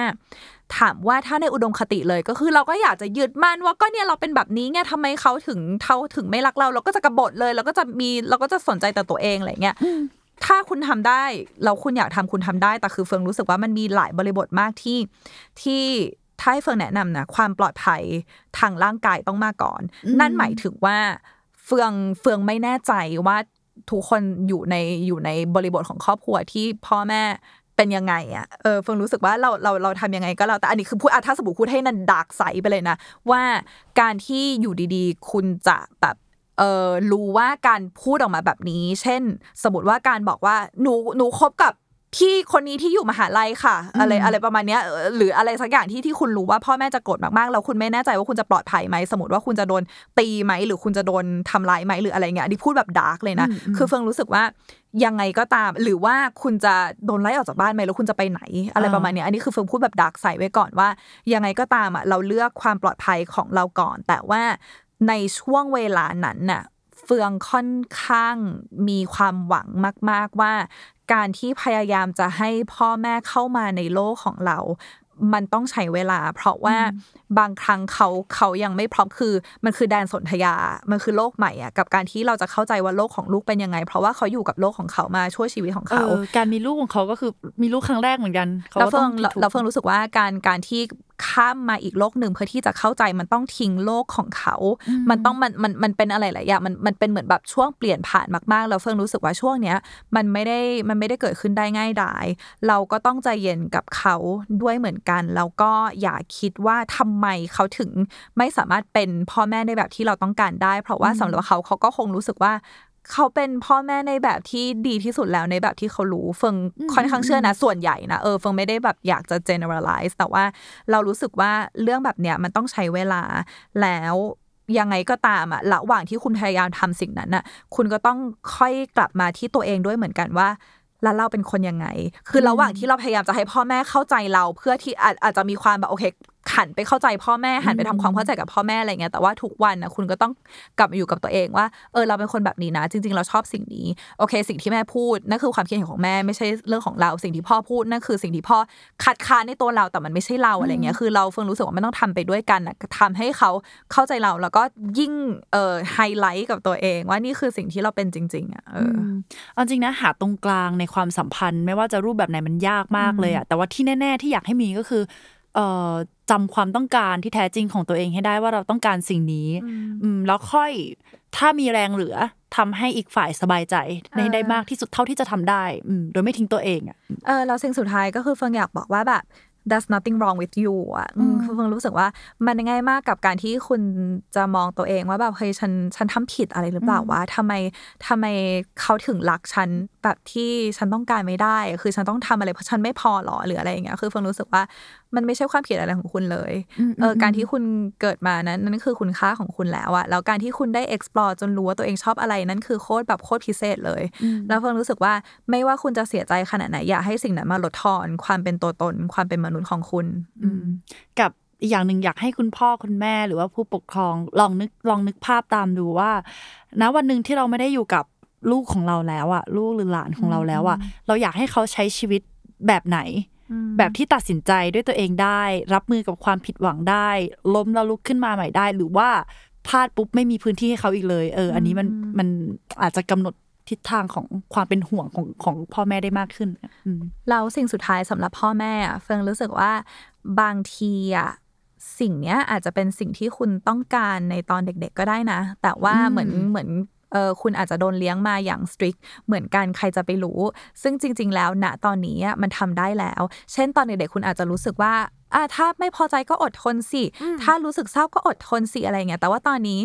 ถามว่าถ้าในอุดมคติเลยก็คือเราก็อยากจะยึดมั่นว่าก็เนี่ยเราเป็นแบบนี้ไงทำไมเขาถึงเขาถึงไม่รักเรา เราก็จะกบฏเลยเราก็จะมีเราก็จะสนใจแต่ตัวเองอะไรเงี้ยถ้าคุณทำได้เราคุณอยากทำคุณทำได้ แต่คือเฟืองรู้สึกว่ามันมีหลายบริบทมากที่ที่ ถ้าให้เฟืองแนะนำนะความปลอดภัยทางร่างกายต้องมาก่อน นั่นหมายถึงว่าเฟืองเฟืองไม่แน่ใจว่าทุกคนอยู่ในอยู่ในบริบทของครอบครัวที่พ่อแม่เป็นยังไงอะ เออเฟืองรู้สึกว่าเราเราเราทำยังไงก็แล้วแต่อันนี้คือพูดอะถ้าสมมติพูดให้นันดาร์กใสไปเลยนะ ว่าการที่อยู่ดีๆ คุณจะแบบเออรู้ว่าการพูดออกมาแบบนี้ เช่น สมมติว่าการบอกว่าหนูหนูคบกับ พี่คนนี้ที่อยู่มหาลัยค่ะ อะไรอะไรประมาณเนี้ยเออหรืออะไรสักอย่างที่ที่คุณรู้ว่าพ่อแม่จะโกรธมากๆแล้วคุณไม่แน่ใจว่าคุณจะปลอดภัยไหมสมมติว่าคุณจะโดนตีไหมหรือคุณจะโดนทำร้ายไหมหรืออะไรเงี้ยอันนี้พูดแบบ dark เลยนะคือเฟิงรู้สึกว่ายังไงก็ตาม หรือว่าคุณจะโดนไล่ออกจากบ้านไหมแล้วคุณจะไปไหน อะไรประมาณเนี้ยอันนี้คือเฟิงพูดแบบ dark ใส่ไว้ก่อนว่า ยังไงก็ตามอะเราเลือกความปลอดภัยของเราก่อน แต่ว่าในช่วงเวลานั้นน่ะ เฟืองค่อนข้างมีความหวังมาก ๆ ว่า การที่พยายามจะให้พ่อแม่เข้ามาในโลกของเรา มันต้องใช้เวลา เพราะว่าบางครั้งเขาเขายังไม่พร้อมคือ มันคือแดนสนธยา มันคือโลกใหม่อะกับการที่เราจะเข้าใจว่าโลกของลูกเป็นยังไง เพราะว่าเขาอยู่กับโลกของเขามาช่วยชีวิตของเอเขาอการมีลูกของเขาก็คือมีลูกครั้งแรกเหมือนกันขาเราก็เฟิต้องงเราเฟิงรู้สึกว่าการการที่ข้ามมาอีกโลกหนึ่งเพื่อที่จะเข้าใจมันต้องทิ้งโลกของเขา มันต้องมันมันมันเป็นอะไรหลายอย่างมันมันเป็นเหมือนแบบช่วงเปลี่ยนผ่านมากๆ แล้วเฟิงรู้สึกว่าช่วงเนี้ยมันไม่ได้มันไม่ได้เกิดขึ้นได้ง่ายดายเราก็ต้องใจเย็นกับเขาด้วยเหมือนกัน แล้วก็อย่าคิดว่าทำไมเขาถึงไม่สามารถเป็นพ่อแม่ในแบบที่เราต้องการได้ เพราะว่าสำหรับเขาเขาก็คงรู้สึกว่า เขาเป็นพ่อแม่ในแบบที่ดีที่สุดแล้วในแบบที่เขารู้เฟิงค่อนข้างเชื่อนะ ส่วนใหญ่นะเออเฟิงไม่ได้แบบอยากจะ generalize แต่ว่าเรารู้สึกว่าเรื่องแบบเนี้ยมันต้องใช้เวลาแล้วยังไงก็ตามอะระหว่างที่คุณพยายามทำสิ่งนั้นอะคุณก็ต้องค่อยกลับมาที่ตัวเองด้วยเหมือนกันว่าแล้วเราเป็นคนยังไง คือระหว่างที่เราพยายามจะให้พ่อแม่เข้าใจเราเพื่อที่อาจอาจจะมีความแบบโอเค หันไปเข้าใจพ่อแม่หันไปทำความเข้าใจกับพ่อแม่อะไรเงี้ยแต่ว่าทุกวันนะคุณก็ต้องกลับมาอยู่กับตัวเองว่าเออเราเป็นคนแบบนี้นะ จริง ๆ เราชอบสิ่งนี้โอเค สิ่งที่แม่พูดนั่นคือความคิดเห็นของแม่ไม่ใช่เรื่องของเรา สิ่งที่พ่อพูดนั่นคือสิ่งที่พ่อคัดค้านในตัวเราแต่มันไม่ใช่เราอะไรเงี้ยคือเราเฟิงรู้สึกว่ามันต้องทำไปด้วยกันนะทำให้เขาเข้าใจเราแล้วก็ยิ่งเอ่อไฮไลท์กับตัวเอง ว่านี่คือสิ่งที่เราเป็นจริง ๆอะเอออมเอาจริงนะหาตรงกลางในความสัมพันธ์ ไม่ว่าจะรูปแบบไหนมันยากมากเลยอะแต่ว่าที่แน่ ๆ ที่อยากให้มีก็คือเอ่อ จำความต้องการที่แท้จริงของตัวเองให้ได้ว่าเราต้องการสิ่งนี้อืมแล้วค่อยถ้ามีแรงเหลือทำให้อีกฝ่ายสบายใจในอ่าได้มากที่สุดเท่าที่จะทำได้อืมโดยไม่ทิ้งตัวเองอะเออแล้วสิ่งสุดท้ายก็คือเฟิงอยากบอกว่าแบบ there's nothing wrong with you อะอืมคือเฟิงรู้สึกว่ามันง่ายมากกับการที่คุณจะมองตัวเองว่าแบบเฮ้ยฉันฉันทำผิดอะไรหรือเปล่าวะทำไมทำไมเขาถึงรักฉัน แบบที่ฉันต้องการไม่ได้ คือฉันต้องทำอะไรเพราะฉันไม่พอหรอหรืออะไรอย่างเงี้ยคือเฟิงรู้สึกว่ามันไม่ใช่ความผิดอะไรของคุณเลยเออการที่คุณเกิดมานั้นนั่นคือคุณค่าของคุณแล้วอะแล้วการที่คุณได้ explore จนรู้ว่าตัวเองชอบอะไรนั่นคือโคตรแบบโคตรพิเศษเลย แล้วเฟิงรู้สึกว่าไม่ว่าคุณจะเสียใจขนาดไหนอย่าให้สิ่งนั้นมาลดทอนความเป็นตัวตน ความเป็นมนุษย์ของคุณอืมกับอีกอย่างหนึ่งอยากให้คุณพ่อคุณแม่หรือว่าผู้ปกครองลองนึกลองนึกภาพตามดูว่าณวันหนึ่งที่เราไม่ได้อยู่กับ ลูกของเราแล้วอะลูกหรือหลานของเราแล้วอะเราอยากให้เขาใช้ชีวิตแบบไหน แบบที่ตัดสินใจด้วยตัวเองได้ รับมือกับความผิดหวังได้ ล้มแล้วลุกขึ้นมาใหม่ได้ หรือว่าพลาดปุ๊บไม่มีพื้นที่ให้เขาอีกเลย เออ อันนี้มันมันอาจจะกำหนดทิศทางของความเป็นห่วงของของพ่อแม่ได้มากขึ้นอืมแล้วสิ่งสุดท้ายสำหรับพ่อแม่อะเฟิงรู้สึกว่าบางทีอะสิ่งเนี้ยอาจจะเป็นสิ่งที่คุณต้องการในตอนเด็ก ๆ ก็ได้นะ แต่ว่าอืมเหมือนเหมือน เออคุณอาจจะโดนเลี้ยงมาอย่างสตริกเหมือนกันใครจะไปรู้ ซึ่งจริง ๆ แล้วณตอนนี้อะมันทำได้แล้ว เช่นตอนเด็กๆคุณอาจจะรู้สึกว่าอะถ้าไม่พอใจก็อดทนสิ ถ้ารู้สึกเศร้าก็อดทนสิอะไรเงี้ยแต่ว่าตอนนี้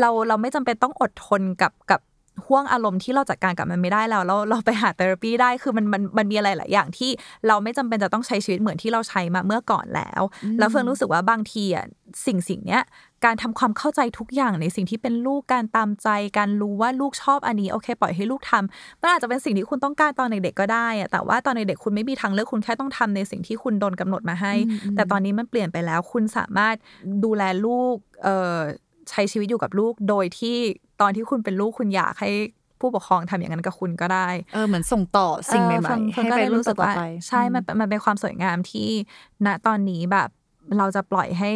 เราเราไม่จำเป็นต้องอดทนกับกับ ห่วงอารมณ์ที่เราจัดการกับมันไม่ได้แล้วเราเราไปหาเทอราปีได้คือมันมันมันมีอะไรหลายอย่างที่เราไม่จำเป็นจะต้องใช้ชีวิตเหมือนที่เราใช้มาเมื่อก่อนแล้ว แล้วเฟิร์นรู้สึกว่าบางทีอะสิ่งสิ่งเนี้ยการทำความเข้าใจทุกอย่างในสิ่งที่เป็นลูกการตามใจการรู้ว่าลูกชอบอันนี้โอเค ปล่อยให้ลูกทำมันอาจจะเป็นสิ่งที่คุณต้องการตอนเด็กๆก็ได้อะแต่ว่าตอนเด็กๆคุณไม่มีทางเลือกคุณแค่ต้องทำในสิ่งที่คุณโดนกำหนดมาให้ แต่ตอนนี้มันเปลี่ยนไปแล้วคุณสามารถดูแลลูกเอ่อใช้ชีวิตอยู่กับลูกโดยที่ ตอนที่คุณเป็นลูกคุณอยากให้ผู้ปกครองทำอย่างนั้นกับคุณก็ได้ เออเหมือนส่งต่อสิ่งใหม่เออเฟิๆเฟิให้ก็ไปเลยรุ่นรู้สึกต่อว่าๆไปใช่ มันเป็นมันเป็นความสวยงามที่ณตอนนี้แบบ เราจะปล่อยให้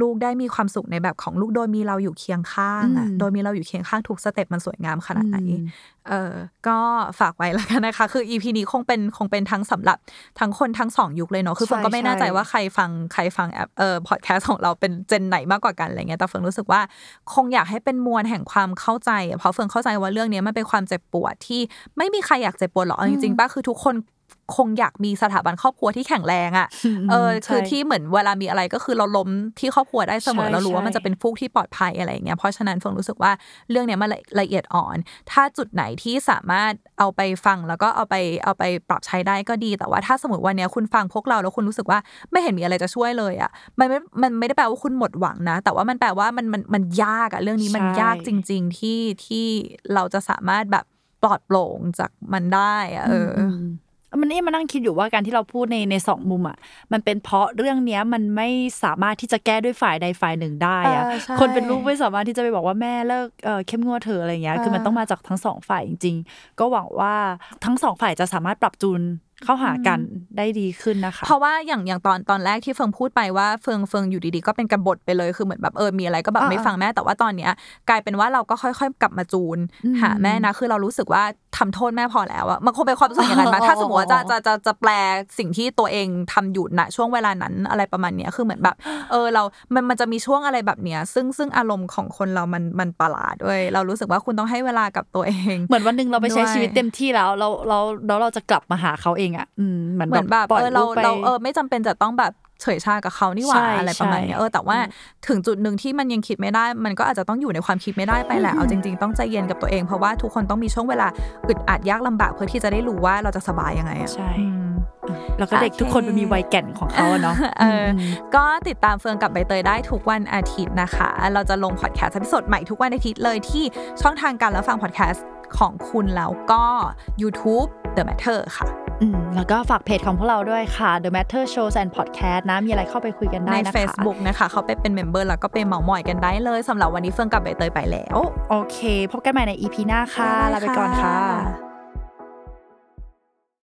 ลูกได้มีความสุขในแบบของลูกโดยมีเราอยู่เคียงข้างอะอืมโดยมีเราอยู่เคียงข้างทุกสเต็ปมันสวยงามขนาดไหนอืมเออก็ฝากไว้แล้วกันนะคะ คือ EP นี้คงเป็นคงเป็นทั้งสำหรับทั้งคนทั้งสองยุคเลยเนาะคือใช่เฟิงก็ไม่แน่ใจใช่ว่าใครฟังใครฟังแอปเออพอดแคสต์ของเราเป็น gen ไหนมากกว่ากันอะไรเงี้ยแต่เฟิงรู้สึกว่าคงอยากให้เป็นมวลแห่งความเข้าใจอะเพราะเฟิงเข้าใจว่าเรื่องนี้มันเป็นความเจ็บปวดที่ไม่มีใครอยากเจ็บปวดหรอกเอาจริงๆปะคือทุกคน คงอยากมีสถาบันครอบครัวที่แข็งแรงอะเออใช่คือที่เหมือนเวลามีอะไรก็คือเราล้มที่ครอบครัวได้เสมอใช่เรารู้ว่าใช่มันจะเป็นฟูกที่ปลอดภัยอะไรอย่างเงี้ยเพราะฉะนั้นเฟิงรู้สึกว่าเรื่องเนี้ยมันละละเอียดอ่อน ถ้าจุดไหนที่สามารถเอาไปฟังแล้วก็เอาไปเอาไปปรับใช้ได้ก็ดี แต่ว่าถ้าสมมติวันเนี้ยคุณฟังพวกเราแล้วคุณรู้สึกว่าไม่เห็นมีอะไรจะช่วยเลยอะมันไม่มันไม่ได้แปลว่าคุณหมดหวังนะ แต่ว่ามันแปลว่ามันมันมันยากอะเรื่องนี้มันใช่ยากจริง ๆ ที่ที่เราจะสามารถแบบปลอดโปร่งจากมันได้อะเอออ มมันนี่มานั่งคิดอยู่ว่าการที่เราพูดในในสองมุมอะมันเป็นเพราะเรื่องเนี้ยมันไม่สามารถที่จะแก้ด้วยฝ่ายใดฝ่ายหนึ่งได้อะเออใช่คนเป็นลูกไม่สามารถที่จะไปบอกว่าแม่เลิกเอ่อเข้มงวดเธอะอะไรเงี้ยเออคือมันต้องมาจากทั้งสองฝ่ายจริง ๆ ก็หวังว่าทั้งสองฝ่ายจะสามารถปรับจูน เข้าหากันได้ดีขึ้นนะคะ เพราะว่าอย่างอย่างตอนตอนแรกที่เฟิงพูดไปว่าเฟิงเฟิงอยู่ดีๆ ก็เป็นกบฏไปเลยคือเหมือนแบบเออมีอะไรก็แบบอ่าไม่ฟังแม่แต่ว่าตอนเนี้ย กลายเป็นว่าเราก็ค่อย ๆ กลับมาจูนอืมหาแม่นะคือเรารู้สึกว่าทำโทษแม่พอแล้วอะมันคงเป็นความรู้สึกอย่างนั้นมาอ๋อถ้าสมมติว่าจะจะจะจะแปลสิ่งที่ตัวเองทำอยู่ณช่วงเวลานั้นอะไรประมาณเนี้ยคือเหมือนแบบ เออเรามันมันจะมีช่วงอะไรแบบเนี้ย ซึ่งซึ่งอารมณ์ของคนเรามันมันประหลาดด้วย เรารู้สึกว่าคุณต้องให้เวลากับตัวเอง เหมือนวันหนึ่งเราไปใช้ด้วยชีวิตเต็มที่แล้วเราเราแล้วเราจะกลับมาหาเขาเองอะอืมเหมือนเหมือนแบบปล่อยเออเราลูกไปเราเออไม่จำเป็นจะต้องแบบเฉยชากับเขานี่หว่าใช่อะไรประมาณเนี้ยใช่เออแต่ว่าถึงจุดหนึ่งที่มันยังคิดไม่ได้ มันก็อาจจะต้องอยู่ในความคิดไม่ได้ไปแหละเอาจริง ๆ ต้องใจเย็นกับตัวเองเพราะว่าทุกคนต้องมีช่วงเวลาอึดอัดยากลำบากเพื่อที่จะได้รู้ว่าเราจะสบายยังไงอะใช่อืมแล้วก็เด็กทุกคนมันมีวัยแก่นของเขาอะเนาะเอออมก็ติดตามเฟืองกับใบเตยได้ทุกวันอาทิตย์นะคะ เราจะลงพอดแคสต์ EP สดใหม่ทุกวันอาทิตย์เลยที่ช่องทางการรับฟังพอดแคสต์ ของคุณแล้วก็ YouTube The Matter ค่ะอืมแล้วก็ฝากเพจของพวกเราด้วยค่ะ The Matter Shows and Podcast นะ มีอะไรเข้าไปคุยกันได้ในนะคะ Facebook นะคะ เข้าไปเป็น member แล้วก็ไปเมาส์มอยกันได้เลยสำหรับวันนี้เฟืองกับใบเตยไปแล้ว โอเค พบกันใหม่ใน EP หน้าค่ะ ลาไปก่อนค่ะ